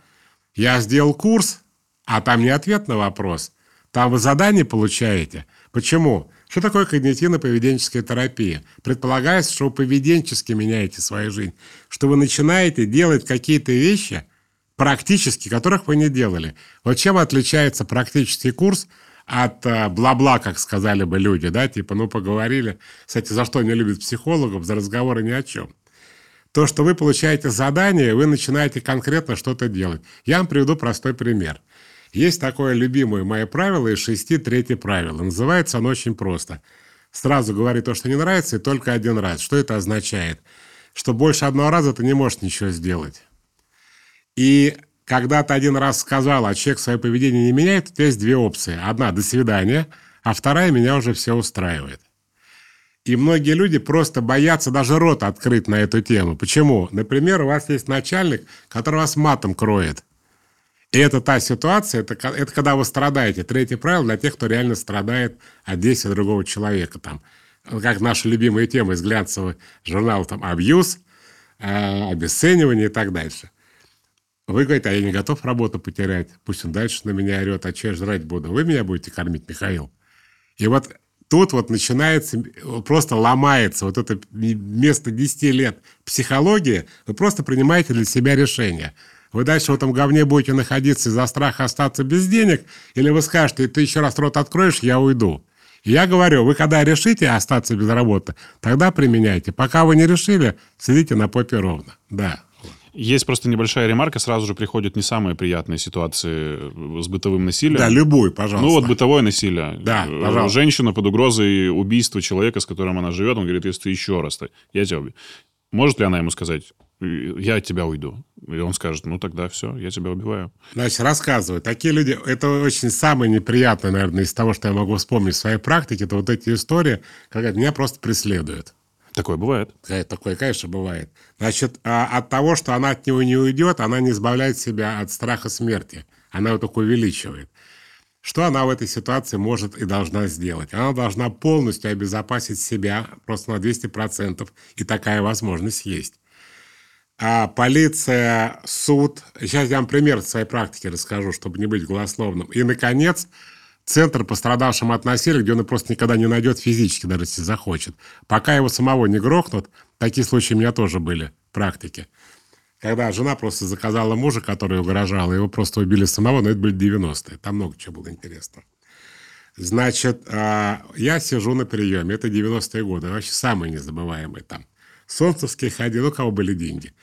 я сделал курс, а там не ответ на вопрос. Там вы задание получаете. Почему? Что такое когнитивно-поведенческая терапия? Предполагается, что вы поведенчески меняете свою жизнь, что вы начинаете делать какие-то вещи практически, которых вы не делали. Вот чем отличается практический курс от э, бла-бла, как сказали бы люди, да, типа, ну, поговорили. Кстати, за что не любят психологов? За разговоры ни о чем. То, что вы получаете задание, вы начинаете конкретно что-то делать. Я вам приведу простой пример. Есть такое любимое мое правило из шести, третье правило. Называется оно очень просто. Сразу говори то, что не нравится, и только один раз. Что это означает? Что больше одного раза ты не можешь ничего сделать. И когда ты один раз сказал, а человек свое поведение не меняет, тебя есть две опции. Одна – до свидания, а вторая – меня уже все устраивает. И многие люди просто боятся даже рот открыть на эту тему. Почему? Например, у вас есть начальник, который вас матом кроет. И это та ситуация, это, это когда вы страдаете. Третье правило для тех, кто реально страдает от действия другого человека. Там, как наша любимая тема из глянцевого журнала, там, абьюз, э, обесценивание и так дальше. Вы говорите, а я не готов работу потерять. Пусть он дальше на меня орет, а что я жрать буду? Вы меня будете кормить, Михаил. И вот тут вот начинается, просто ломается вот это вместо 10 лет психология, вы просто принимаете для себя решение. Вы дальше в этом говне будете находиться из-за страха остаться без денег, или вы скажете, ты еще раз рот откроешь, я уйду. И я говорю, вы когда решите остаться без работы, тогда применяйте. Пока вы не решили, сидите на попе ровно. Да. Есть просто небольшая ремарка, сразу же приходят не самые приятные ситуации с бытовым насилием. Да, любую, пожалуйста. Ну вот бытовое насилие. Да, Э, пожалуйста. Женщина под угрозой убийства человека, с которым она живет, он говорит, если ты еще раз, то я тебя убью. Может ли она ему сказать, я от тебя уйду? И он скажет, ну тогда все, я тебя убиваю. Значит, рассказываю. Такие люди, это очень самое неприятное, наверное, из того, что я могу вспомнить в своей практике, это вот эти истории, когда меня просто преследуют. Такое бывает. Такое, конечно, бывает. Значит, а от того, что она от него не уйдет, она не избавляет себя от страха смерти. Она его только увеличивает. Что она в этой ситуации может и должна сделать? Она должна полностью обезопасить себя просто на 200%, и такая возможность есть. А полиция, суд. Сейчас я вам пример своей практики расскажу, чтобы не быть голословным. И, наконец, центр пострадавшим от где он просто никогда не найдет физически, даже если захочет. Пока его самого не грохнут, такие случаи у меня тоже были в практике. Когда жена просто заказала мужа, который угрожал, его просто убили самого, но это были 90-е. Там много чего было интересного. Значит, а, я сижу на приеме, это 90-е годы, вообще самые незабываемые там. Солнцевский ходил, у кого были деньги.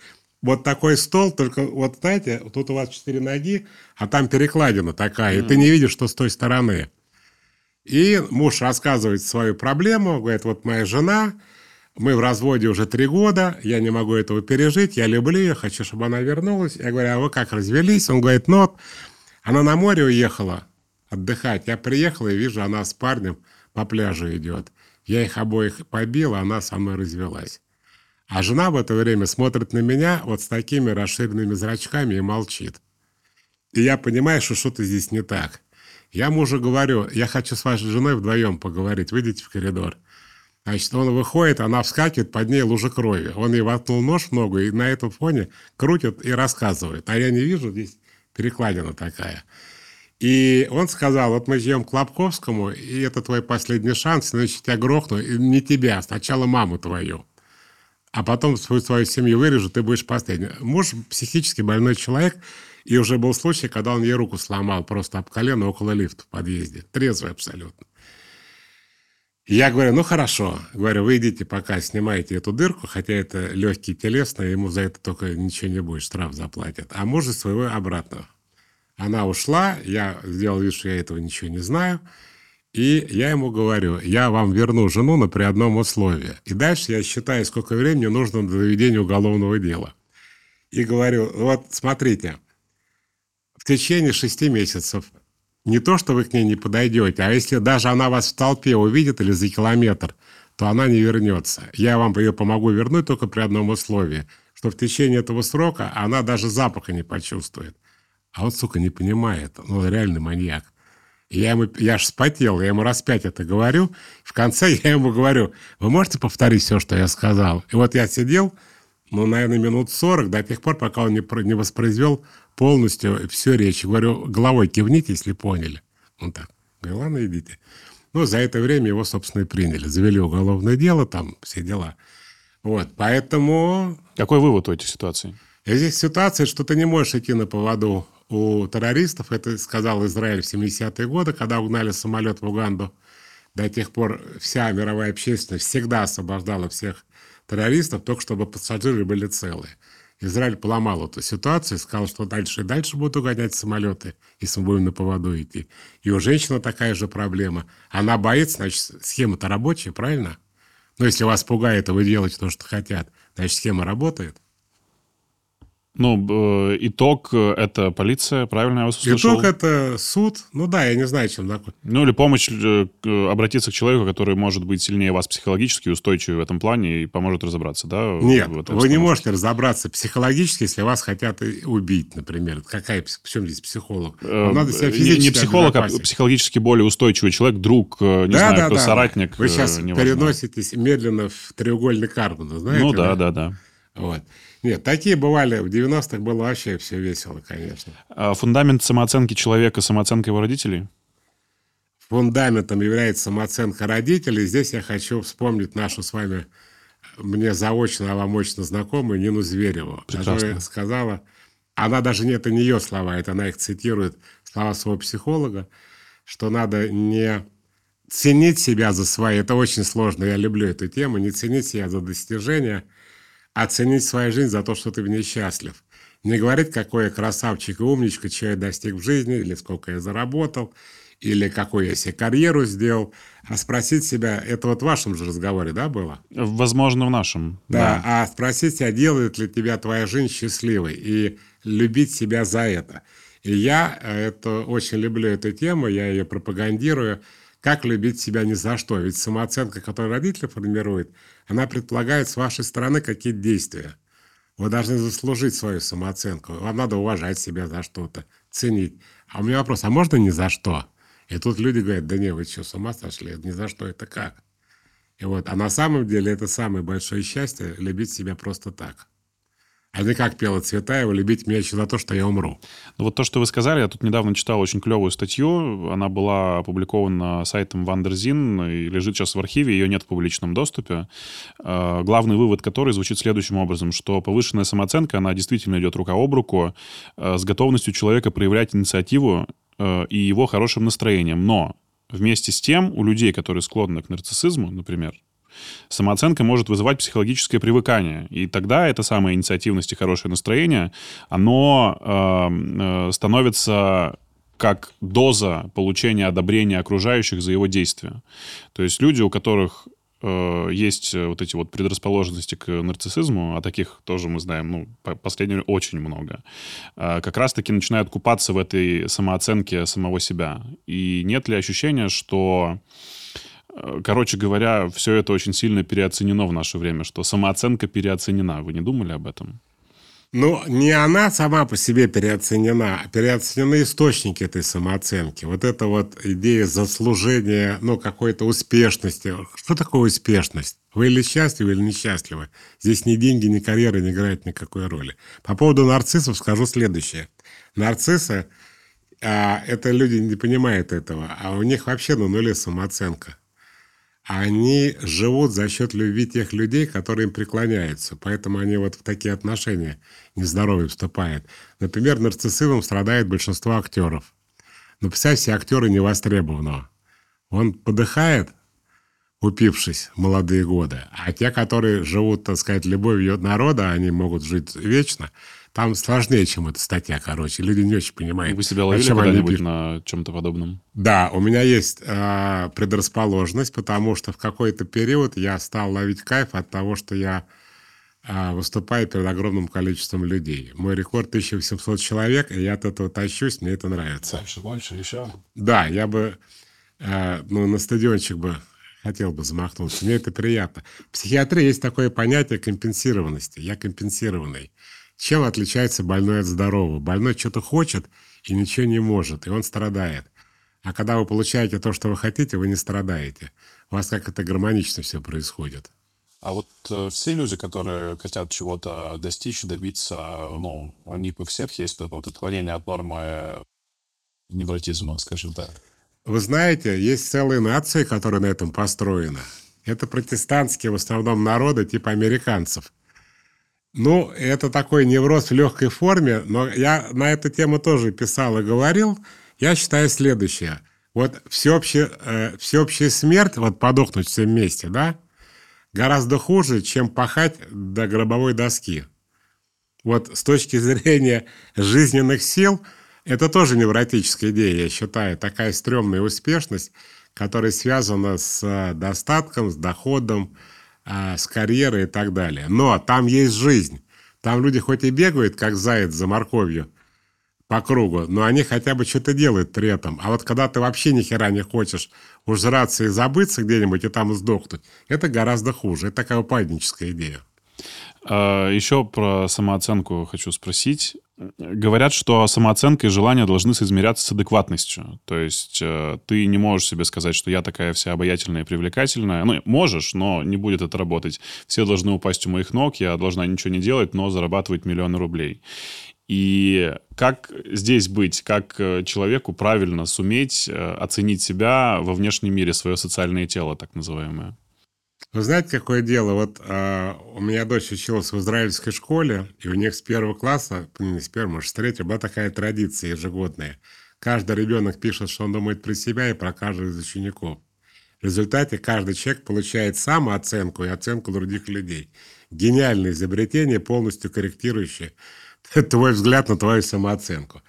Вот такой стол, только вот знаете, тут у вас четыре ноги, а там перекладина такая, mm. и ты не видишь, что с той стороны. И муж рассказывает свою проблему, говорит, вот моя жена, мы в разводе уже три года, я не могу этого пережить, я люблю ее, хочу, чтобы она вернулась. Я говорю, а вы как развелись? Он говорит, ну вот, она на море уехала отдыхать. Я приехал и вижу, она с парнем по пляжу идет. Я их обоих побил, а она со мной развелась. А жена в это время смотрит на меня вот с такими расширенными зрачками и молчит. И я понимаю, что что-то здесь не так. Я мужу говорю, я хочу с вашей женой вдвоем поговорить, выйдите в коридор. Значит, он выходит, она вскакивает, под ней лужа крови. Он ей воткнул нож в ногу и на этом фоне крутит и рассказывает. А я не вижу, здесь перекладина такая. И он сказал, вот мы идем к Лобковскому, и это твой последний шанс, иначе тебя грохну, и не тебя, сначала маму твою а потом свою, свою семью вырежу, ты будешь последний. Муж психически больной человек, и уже был случай, когда он ей руку сломал просто об колено около лифта в подъезде. Трезвый абсолютно. я говорю, ну хорошо. Говорю, вы идите пока, снимайте эту дырку, хотя это легкий телесно, ему за это только ничего не будет, штраф заплатят. А мужа своего обратно. Она ушла, я сделал вид, что я этого ничего не знаю. И я ему говорю, я вам верну жену, но при одном условии. И дальше я считаю, сколько времени нужно до доведения уголовного дела. И говорю, вот смотрите, в течение шести месяцев не то, что вы к ней не подойдете, а если даже она вас в толпе увидит или за километр, то она не вернется. Я вам ее помогу вернуть только при одном условии, что в течение этого срока она даже запаха не почувствует. А вот, сука, не понимает. Ну, реальный маньяк. Я ему, я аж вспотел, я ему раз пять это говорю. В конце я ему говорю, вы можете повторить все, что я сказал? И вот я сидел, ну, наверное, минут сорок, до тех пор, пока он не, не воспроизвел полностью всю речь. Говорю, головой кивните, если поняли. Он так, говорю, ладно, идите. Ну, за это время его, собственно, и приняли. Завели уголовное дело, там все дела. Вот, поэтому... Какой вывод у этой ситуации? И здесь ситуация, что ты не можешь идти на поводу у террористов. Это сказал Израиль в 70-е годы, когда угнали самолет в Уганду. До тех пор вся мировая общественность всегда освобождала всех террористов, только чтобы пассажиры были целые. Израиль поломал эту ситуацию, сказал, что дальше и дальше будут угонять самолеты, если мы будем на поводу идти. И у женщины такая же проблема. Она боится, значит, схема-то рабочая, правильно? Но если вас пугает, и вы делаете то, что хотят, значит, схема работает. Ну, э, итог э, – это полиция, правильно я вас услышал? Итог – это суд. Ну да, я не знаю, чем такой. Ну или помощь, э, обратиться к человеку, который может быть сильнее вас психологически, устойчивый в этом плане и поможет разобраться, да? Нет, вы не можете разобраться психологически, если вас хотят убить, например. Какая, в чем здесь психолог? Вам надо себя физически Не, не психолог, а психологически более устойчивый человек, друг, не да, знаю, да, соратник. Вы сейчас переноситесь медленно в треугольный карбон, знаете? Ну да, да, да. Вот. Нет, такие бывали. В 90-х было вообще все весело, конечно. А фундамент самооценки человека – самооценка его родителей? Фундаментом является самооценка родителей. Здесь я хочу вспомнить нашу с вами, мне заочно, а вам очень знакомую Нину Звереву. Прекрасно. Которая сказала, она даже не это не ее слова, это она их цитирует, слова своего психолога, что надо не ценить себя за свои, это очень сложно, я люблю эту тему, не ценить себя за достижения, оценить свою жизнь за то, что ты в ней счастлив. Не говорить, какой я красавчик и умничка, что я достиг в жизни, или сколько я заработал, или какую я себе карьеру сделал, а спросить себя, это вот в вашем же разговоре, да, было? Возможно, в нашем. Да, да. а спросить себя, делает ли тебя твоя жизнь счастливой, и любить себя за это. И я э, это очень люблю эту тему, я ее пропагандирую. Как любить себя ни за что? Ведь самооценка, которую родители формируют, она предполагает с вашей стороны какие-то действия. Вы должны заслужить свою самооценку. Вам надо уважать себя за что-то, ценить. А у меня вопрос, а можно ни за что? И тут люди говорят, да не, вы что, с ума сошли? Ни за что, это как? И вот, а на самом деле это самое большое счастье – любить себя просто так. А не как пела Цветаева, любить меня еще за то, что я умру. Ну, вот то, что вы сказали, я тут недавно читал очень клевую статью. Она была опубликована сайтом Wonderzine и лежит сейчас в архиве, ее нет в публичном доступе. Э, главный вывод который звучит следующим образом, что повышенная самооценка, она действительно идет рука об руку э, с готовностью человека проявлять инициативу э, и его хорошим настроением. Но вместе с тем у людей, которые склонны к нарциссизму, например, самооценка может вызывать психологическое привыкание. И тогда эта самая инициативность и хорошее настроение, оно э, э, становится как доза получения одобрения окружающих за его действия. То есть люди, у которых э, есть вот эти вот предрасположенности к нарциссизму, а таких тоже мы знаем, ну, по очень много, э, как раз-таки начинают купаться в этой самооценке самого себя. И нет ли ощущения, что короче говоря, все это очень сильно переоценено в наше время, что самооценка переоценена. Вы не думали об этом? Ну, не она сама по себе переоценена, а переоценены источники этой самооценки. Вот эта вот идея заслужения, ну, какой-то успешности. Что такое успешность? Вы или счастливы, или несчастливы. Здесь ни деньги, ни карьера не играют никакой роли. По поводу нарциссов скажу следующее. Нарциссы а, это люди не понимают этого, а у них вообще на нуле самооценка они живут за счет любви тех людей, которые им преклоняются. Поэтому они вот в такие отношения нездоровые вступают. Например, нарциссизмом страдает большинство актеров. Но представь себе актера невостребованного. Он подыхает, упившись в молодые годы. А те, которые живут, так сказать, любовью народа, они могут жить вечно – там сложнее, чем эта статья, короче. Люди не очень понимают. Вы себя ловили когда-нибудь на чем-то подобном? Да, у меня есть э, предрасположенность, потому что в какой-то период я стал ловить кайф от того, что я э, выступаю перед огромным количеством людей. Мой рекорд 1800 человек, и я от этого тащусь, мне это нравится. Больше, больше, еще? Да, я бы э, ну, на стадиончик бы хотел бы замахнуться. Мне это приятно. В психиатрии есть такое понятие компенсированности. Я компенсированный. Чем отличается больной от здорового? Больной что-то хочет и ничего не может, и он страдает. А когда вы получаете то, что вы хотите, вы не страдаете. У вас как это гармонично все происходит. А вот э, все люди, которые хотят чего-то достичь, добиться, ну, они у всех есть это вот отклонение от нормы невротизма, скажем так. Вы знаете, есть целые нации, которые на этом построены. Это протестантские в основном народы, типа американцев – ну, это такой невроз в легкой форме, но я на эту тему тоже писал и говорил. Я считаю следующее. Вот всеобщая, э, всеобщая смерть, вот подохнуть всем вместе, да, гораздо хуже, чем пахать до гробовой доски. Вот с точки зрения жизненных сил, это тоже невротическая идея, я считаю, такая стрёмная успешность, которая связана с достатком, с доходом, а, с карьерой и так далее. Но там есть жизнь. Там люди хоть и бегают, как заяц за морковью по кругу, но они хотя бы что-то делают при этом. А вот когда ты вообще ни хера не хочешь ужраться и забыться где-нибудь и там сдохнуть, это гораздо хуже. Это такая упадническая идея. А, Еще про самооценку хочу спросить. Говорят, что самооценка и желания должны соизмеряться с адекватностью. То есть э, ты не можешь себе сказать, что я такая вся обаятельная и привлекательная. Ну, можешь, но не будет это работать. Все должны упасть у моих ног, я должна ничего не делать, но зарабатывать миллионы рублей. И как здесь быть, как э, человеку правильно суметь э, оценить себя во внешнем мире, свое социальное тело, так называемое? Вы знаете, какое дело? Вот а, у меня дочь училась в израильской школе, и у них с первого класса, не с первого, может, с третьего, была такая традиция ежегодная. Каждый ребенок пишет, что он думает про себя и про каждого из учеников. В результате каждый человек получает самооценку и оценку других людей. Гениальное изобретение, полностью корректирующее твой взгляд на твою самооценку.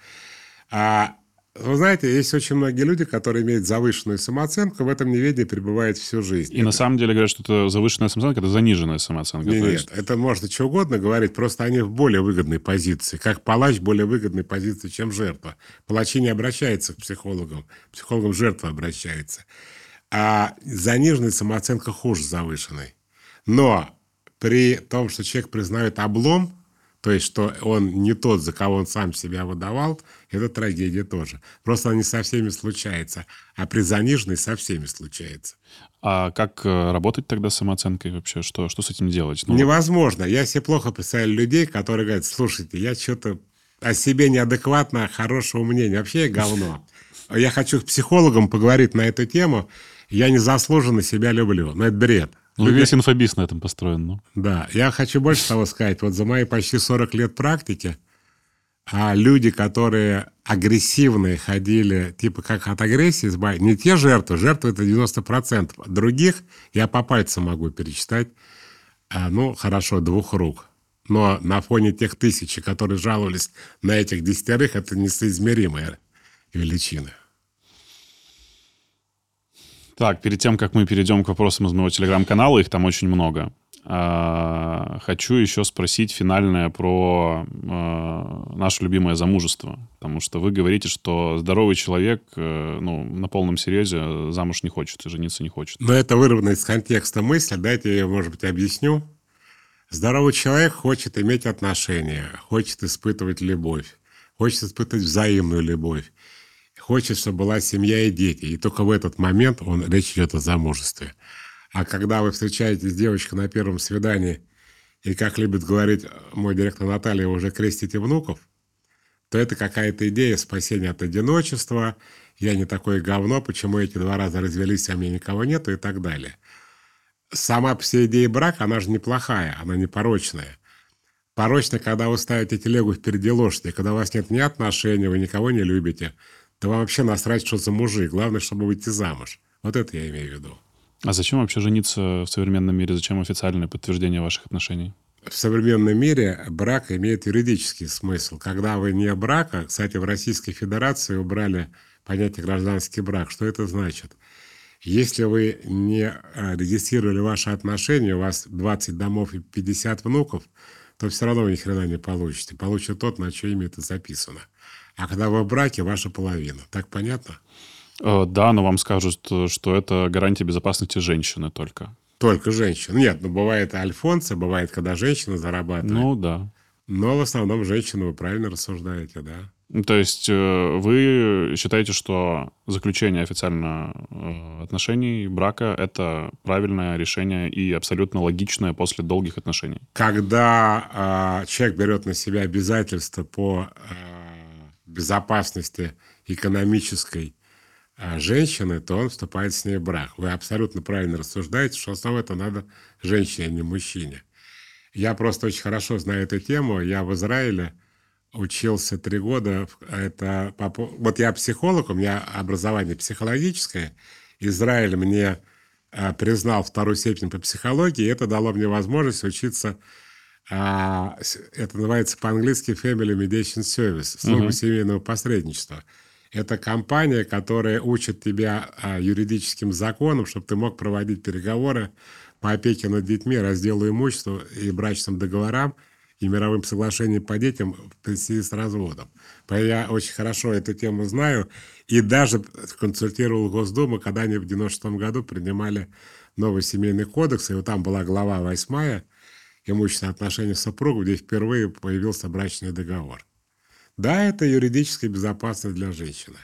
А вы знаете, есть очень многие люди, которые имеют завышенную самооценку, в этом неведении пребывают всю жизнь. И это... на самом деле говорят, что это завышенная самооценка, это заниженная самооценка. Нет, есть... нет, это можно что угодно говорить, просто они в более выгодной позиции. Как палач в более выгодной позиции, чем жертва. Палачи не обращаются к психологам, психологам жертва обращается. А заниженная самооценка хуже завышенной. Но при том, что человек признает облом, То есть, что он не тот, за кого он сам себя выдавал, это трагедия тоже. Просто не со всеми случается, а при заниженной со всеми случается. А как э, работать тогда с самооценкой вообще? Что, что с этим делать? Ну, Невозможно. Я себе плохо представляю людей, которые говорят, слушайте, я что-то о себе неадекватно хорошего мнения. Вообще я говно. Я хочу с психологом поговорить на эту тему. Я незаслуженно себя люблю. Но это бред. Ну, весь инфобиз на этом построен. Ну. Да, я хочу больше того сказать. Вот за мои почти 40 лет практики, а люди, которые агрессивные ходили, типа как от агрессии избавить, не те жертвы, жертвы это 90%. Других я по пальцам могу перечитать, а, ну, хорошо, двух рук. Но на фоне тех тысячи, которые жаловались на этих десятерых, это несоизмеримые величины. Так, перед тем, как мы перейдем к вопросам из моего телеграм-канала, их там очень много. А, хочу еще спросить финальное про а, наше любимое замужество. Потому что вы говорите, что здоровый человек э, ну, на полном серьезе замуж не хочет и жениться не хочет. Но это вырвано из контекста мысли. Дайте я, может быть, объясню. Здоровый человек хочет иметь отношения, хочет испытывать любовь, хочет испытывать взаимную любовь хочет, чтобы была семья и дети. И только в этот момент он, речь идет о замужестве. А когда вы встречаетесь с девочкой на первом свидании, и, как любит говорить мой директор Наталья, уже крестите внуков, то это какая-то идея спасения от одиночества, я не такое говно, почему эти два раза развелись, а мне никого нету и так далее. Сама по себе идея брака, она же неплохая, она не порочная. Порочно, когда вы ставите телегу впереди лошади, когда у вас нет ни отношений, вы никого не любите – да вам вообще насрать, что за мужик. Главное, чтобы выйти замуж. Вот это я имею в виду. А зачем вообще жениться в современном мире? Зачем официальное подтверждение ваших отношений? В современном мире брак имеет юридический смысл. Когда вы не брака, кстати, в Российской Федерации убрали понятие гражданский брак. Что это значит? Если вы не э, регистрировали ваши отношения, у вас 20 домов и 50 внуков, то все равно вы ни хрена не получите. Получит тот, на чье имя это записано. А когда вы в браке, ваша половина. Так понятно? Э, да, но вам скажут, что это гарантия безопасности женщины только. Только женщины. Нет, ну бывает альфонсы, бывает, когда женщина зарабатывает. Ну да. Но в основном женщины, вы правильно рассуждаете, да. То есть э, вы считаете, что заключение официально э, отношений, брака – это правильное решение и абсолютно логичное после долгих отношений? Когда э, человек берет на себя обязательства по э, безопасности экономической а, женщины, то он вступает с ней в брак. Вы абсолютно правильно рассуждаете, что основное это надо женщине, а не мужчине. Я просто очень хорошо знаю эту тему. Я в Израиле учился три года. Это, вот я психолог, у меня образование психологическое. Израиль мне а, признал вторую степень по психологии, и это дало мне возможность учиться а, это называется по-английски Family Mediation Service, служба uh-huh. семейного посредничества. Это компания, которая учит тебя а, юридическим законам, чтобы ты мог проводить переговоры по опеке над детьми, разделу имущества и брачным договорам и мировым соглашениям по детям в связи с разводом. Поэтому я очень хорошо эту тему знаю и даже консультировал Госдуму, когда они в 96 году принимали новый семейный кодекс, и вот там была глава восьмая – имущественные отношения супругов, где впервые появился брачный договор. Да, это юридическая безопасность для женщины.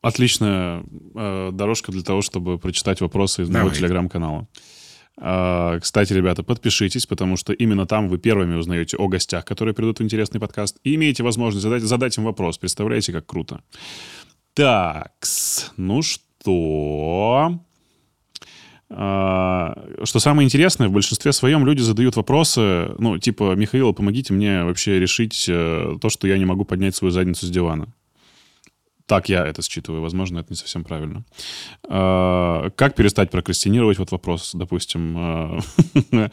Отличная э, дорожка для того, чтобы прочитать вопросы из моего телеграм-канала. Э, кстати, ребята, подпишитесь, потому что именно там вы первыми узнаете о гостях, которые придут в интересный подкаст, и имеете возможность задать, задать им вопрос. Представляете, как круто. Так, ну что... А, что самое интересное, в большинстве своем люди задают вопросы, ну, типа, Михаил, помогите мне вообще решить э, то, что я не могу поднять свою задницу с дивана. Так я это считываю. Возможно, это не совсем правильно. А, как перестать прокрастинировать? Вот вопрос, допустим. А,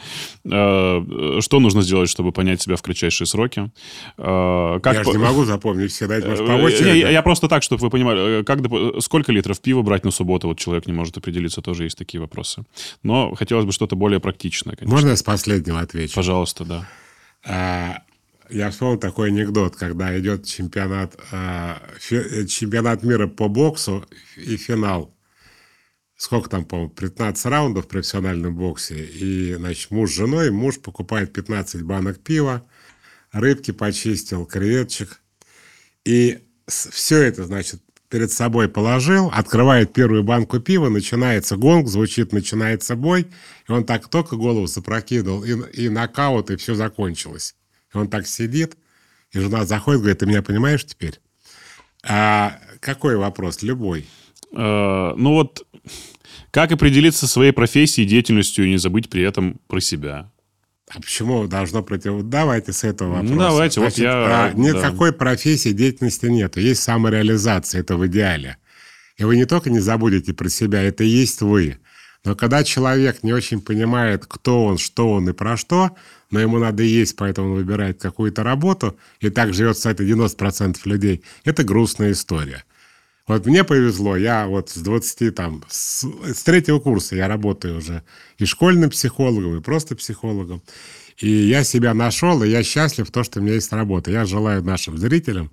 а, что нужно сделать, чтобы понять себя в кратчайшие сроки? Как я же не могу запомнить все, дать, может, по очереди. Я, я просто так, чтобы вы понимали, э, как, сколько литров пива брать на субботу? Вот человек не может определиться, тоже есть такие вопросы. Но хотелось бы что-то более практичное, конечно. Можно я с последнего отвечу? Пожалуйста, да я вспомнил такой анекдот, когда идет чемпионат, э, чемпионат мира по боксу и финал. сколько там, по-моему, 15 раундов в профессиональном боксе. И, значит, муж с женой, муж покупает 15 банок пива, рыбки почистил, креветчик. И все это, значит, перед собой положил, открывает первую банку пива, начинается гонг, звучит, начинается бой, и он так только голову запрокидывал, и, и нокаут, и все закончилось. И он так сидит, и жена заходит, говорит, ты меня понимаешь теперь? А какой вопрос? Любой. Э, ну вот, как определиться своей профессией, деятельностью и не забыть при этом про себя? А почему должно против... Давайте с этого вопроса. Ну, давайте, Значит, вот я... А, никакой да. профессии, деятельности нет. Есть самореализация, это в идеале. И вы не только не забудете про себя, это и есть вы. Но когда человек не очень понимает, кто он, что он и про что, но ему надо есть, поэтому он выбирает какую-то работу, и так живет, кстати, 90% людей, это грустная история. Вот мне повезло, я вот с 20, там, с, с третьего курса я работаю уже и школьным психологом, и просто психологом. И я себя нашел, и я счастлив в том, что у меня есть работа. Я желаю нашим зрителям,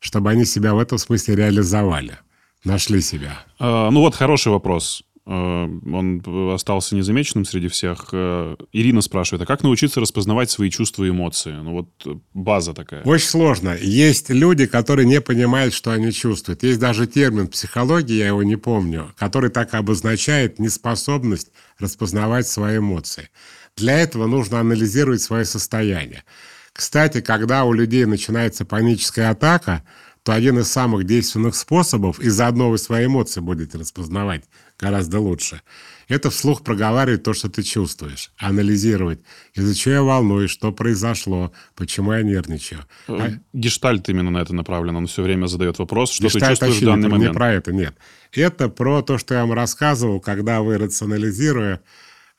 чтобы они себя в этом смысле реализовали, нашли себя. А, ну вот хороший вопрос. Э, он остался незамеченным среди всех. Э, Ирина спрашивает, а как научиться распознавать свои чувства и эмоции? Ну вот э, база такая. Очень сложно. Есть люди, которые не понимают, что они чувствуют. Есть даже термин психологии, я его не помню, который так обозначает неспособность распознавать свои эмоции. Для этого нужно анализировать свое состояние. Кстати, когда у людей начинается паническая атака, то один из самых действенных способов, и заодно вы свои эмоции будете распознавать гораздо лучше, это вслух проговаривать то, что ты чувствуешь, анализировать, из-за чего я волнуюсь, что произошло, почему я нервничаю. Э, а... Гештальт именно на это направлен, он все время задает вопрос, что Гештальт ты чувствуешь в данный не, момент. Не про это, нет. Это про то, что я вам рассказывал, когда вы рационализируя,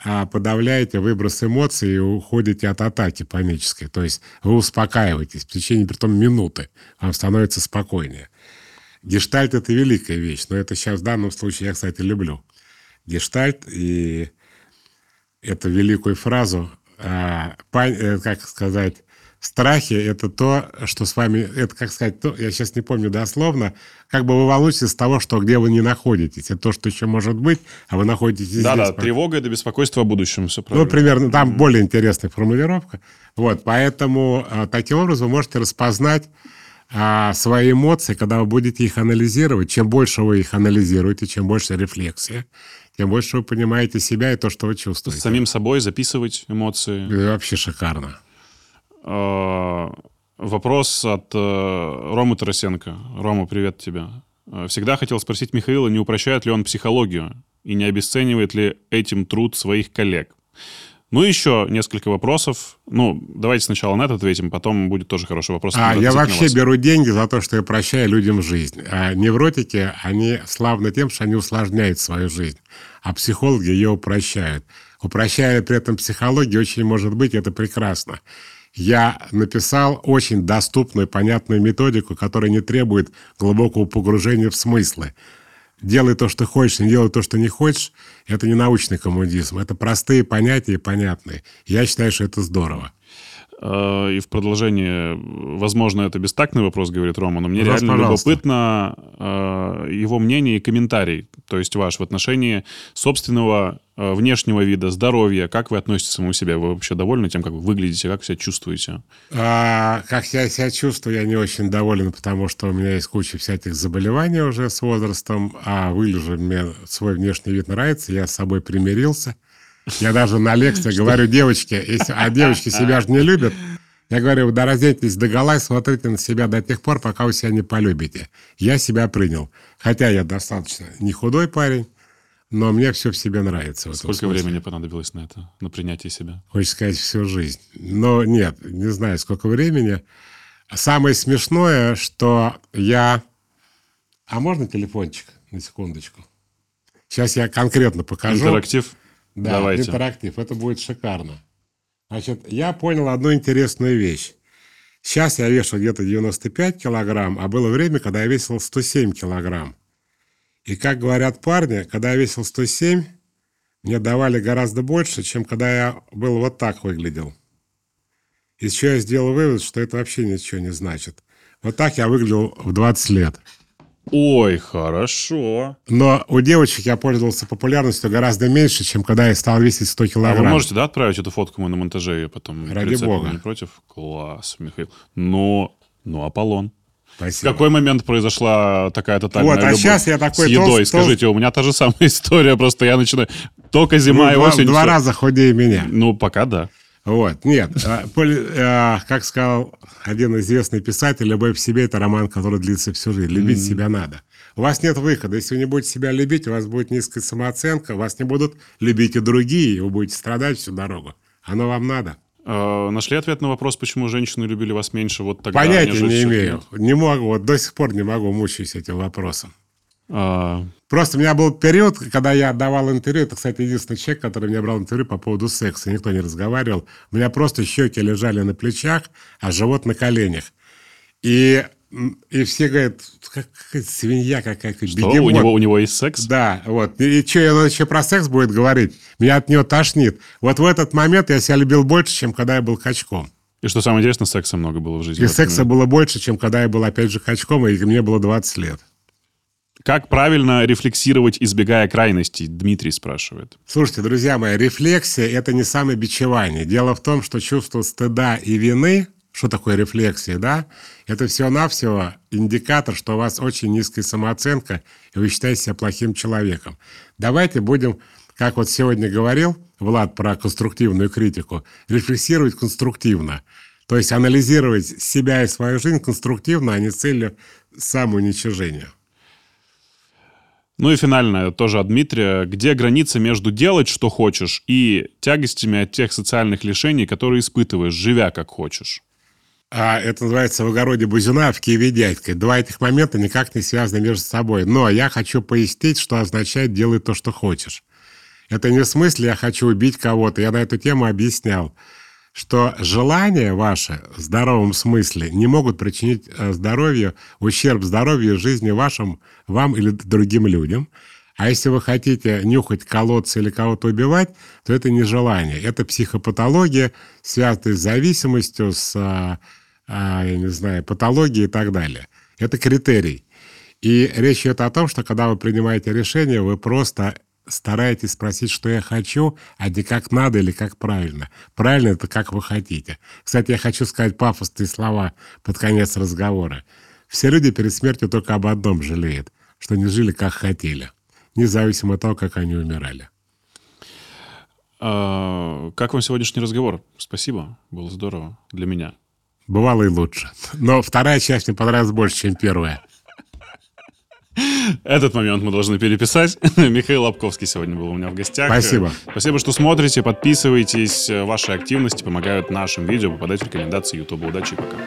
а подавляете выброс эмоций и уходите от атаки панической. То есть вы успокаиваетесь в течение, при том, минуты. Вам становится спокойнее. Гештальт – это великая вещь, но это сейчас в данном случае я, кстати, люблю. Гештальт и эту великую фразу, а, э, как сказать, страхи – это то, что с вами, это, как сказать, то, я сейчас не помню дословно, как бы вы волнуетесь с того, что где вы не находитесь. Это то, что еще может быть, а вы находитесь да, здесь. Да-да, тревога – это беспокойство о будущем, все правильно. Ну, примерно, там mm-hmm. более интересная формулировка. Вот, поэтому а, таким образом вы можете распознать а, свои эмоции, когда вы будете их анализировать. Чем больше вы их анализируете, чем больше рефлексия, тем больше вы понимаете себя и то, что вы чувствуете. С самим собой записывать эмоции. И вообще шикарно. Э, вопрос от э, Ромы Тарасенко. Рома, привет тебе. Э, всегда хотел спросить Михаила, не упрощает ли он психологию и не обесценивает ли этим труд своих коллег. Ну, еще несколько вопросов. Ну, давайте сначала на этот ответим, потом будет тоже хороший вопрос. А, я вообще беру деньги за то, что я прощаю людям жизнь. А невротики, они славны тем, что они усложняют свою жизнь, а психологи ее упрощают. Упрощая при этом психологию, очень может быть, это прекрасно я написал очень доступную, понятную методику, которая не требует глубокого погружения в смыслы. Делай то, что хочешь, не делай то, что не хочешь. Это не научный коммунизм. Это простые понятия и понятные. Я считаю, что это здорово. Э, и в продолжение, возможно, это бестактный вопрос, говорит Рома, но мне Пожалуйста, реально любопытно э, его мнение и комментарий, то есть ваш в отношении собственного внешнего вида, здоровья. Как вы относитесь к самому себе? Вы вообще довольны тем, как вы выглядите, как себя чувствуете? А, как я себя чувствую, я не очень доволен, потому что у меня есть куча всяких заболеваний уже с возрастом, а выгляжу, мне свой внешний вид нравится, я с собой примирился. Я даже на лекции говорю, девочки, если, а девочки себя же не любят, я говорю, да разденьтесь до гола и смотрите на себя до тех пор, пока вы себя не полюбите. Я себя принял. Хотя я достаточно не худой парень, но мне все в себе нравится. В Сколько времени понадобилось на это, на принятие себя? Хочется сказать, всю жизнь. Но нет, не знаю, сколько времени. Самое смешное, что я... А можно телефончик на секундочку? Сейчас я конкретно покажу. Интерактив? Да, Давайте. интерактив. Это будет шикарно. Значит, я понял одну интересную вещь. Сейчас я вешу где-то 95 килограмм, а было время, когда я весил 107 килограмм. И как говорят парни, когда я весил 107, мне давали гораздо больше, чем когда я был вот так выглядел. И еще я сделал вывод, что это вообще ничего не значит. Вот так я выглядел в 20 лет. Ой, хорошо. Но у девочек я пользовался популярностью гораздо меньше, чем когда я стал весить 100 А килограмм. вы можете, да, отправить эту фотку мы на монтаже ее потом? Ради бога. Не против? Класс, Михаил. Но, ну, Аполлон. В Спасибо. какой момент произошла такая тотальная Вот, а любовь щас я такой с едой? толст- Скажите, у меня та же самая история, просто я начинаю... Только зима Ну, и два, осень. два всё. раза худее меня. Ну, пока да. Вот, нет. поли- а, Как сказал один известный писатель, любовь к себе – это роман, который длится всю жизнь. Любить себя надо. У вас нет выхода. Если вы не будете себя любить, у вас будет низкая самооценка, вас не будут любить и другие, и вы будете страдать всю дорогу. Оно вам надо. Э, Нашли ответ на вопрос, почему женщины любили вас меньше вот тогда? Понятия не имею. Не могу, вот до сих пор не могу, мучаюсь этим вопросом. А, Просто у меня был период, когда я давал интервью. Это, кстати, единственный человек, который мне брал интервью по поводу секса. Никто не разговаривал. У меня просто щеки лежали на плечах, а живот на коленях. И, и все говорят, как свинья какая-то, что, у бегемот». него, у него есть секс? Да, вот. И, что, он еще про секс будет говорить? Меня от него тошнит. Вот в этот момент я себя любил больше, чем когда я был качком. И что самое интересное, секса много было в жизни. И в секса момент. было больше, чем когда я был, опять же, качком, и мне было 20 лет. Как правильно рефлексировать, избегая крайностей? Дмитрий спрашивает. Слушайте, друзья мои, рефлексия – это не самобичевание. Дело в том, что чувство стыда и вины, что такое рефлексия, да, это всего-навсего индикатор, что у вас очень низкая самооценка, и вы считаете себя плохим человеком. Давайте будем, как вот сегодня говорил Влад про конструктивную критику, рефлексировать конструктивно. То есть анализировать себя и свою жизнь конструктивно, а не целью самоуничижения. Ну и финальное тоже от Дмитрия. Где граница между делать, что хочешь, и тягостями от тех социальных лишений, которые испытываешь, живя как хочешь? А это называется в огороде Бузюна, в Киеве дядькой. Два этих момента никак не связаны между собой. Но я хочу пояснить, что означает «делай то, что хочешь». Это не в смысле «я хочу убить кого-то». Я на эту тему объяснял, что желания ваши в здоровом смысле не могут причинить э, здоровью, ущерб здоровью жизни вашим, вам или другим людям. А если вы хотите нюхать, колоться или кого-то убивать, то это не желание. Это психопатология, связанная с зависимостью, с, а, я не знаю, патологией и так далее. Это критерий. И речь идет о том, что когда вы принимаете решение, вы просто стараетесь спросить, что я хочу, а не как надо или как правильно. Правильно это как вы хотите. Кстати, я хочу сказать пафосные слова под конец разговора. Все люди перед смертью только об одном жалеют, что не жили как хотели, независимо от того, как они умирали. А, Как вам сегодняшний разговор? Спасибо, было здорово для меня. Бывало и лучше. Но вторая часть мне понравилась больше, чем первая. Этот момент мы должны переписать. Михаил Лобковский сегодня был у меня в гостях. Спасибо. Спасибо, что смотрите, подписывайтесь. Ваши активности помогают нашим видео попадать в рекомендации YouTube. Удачи пока.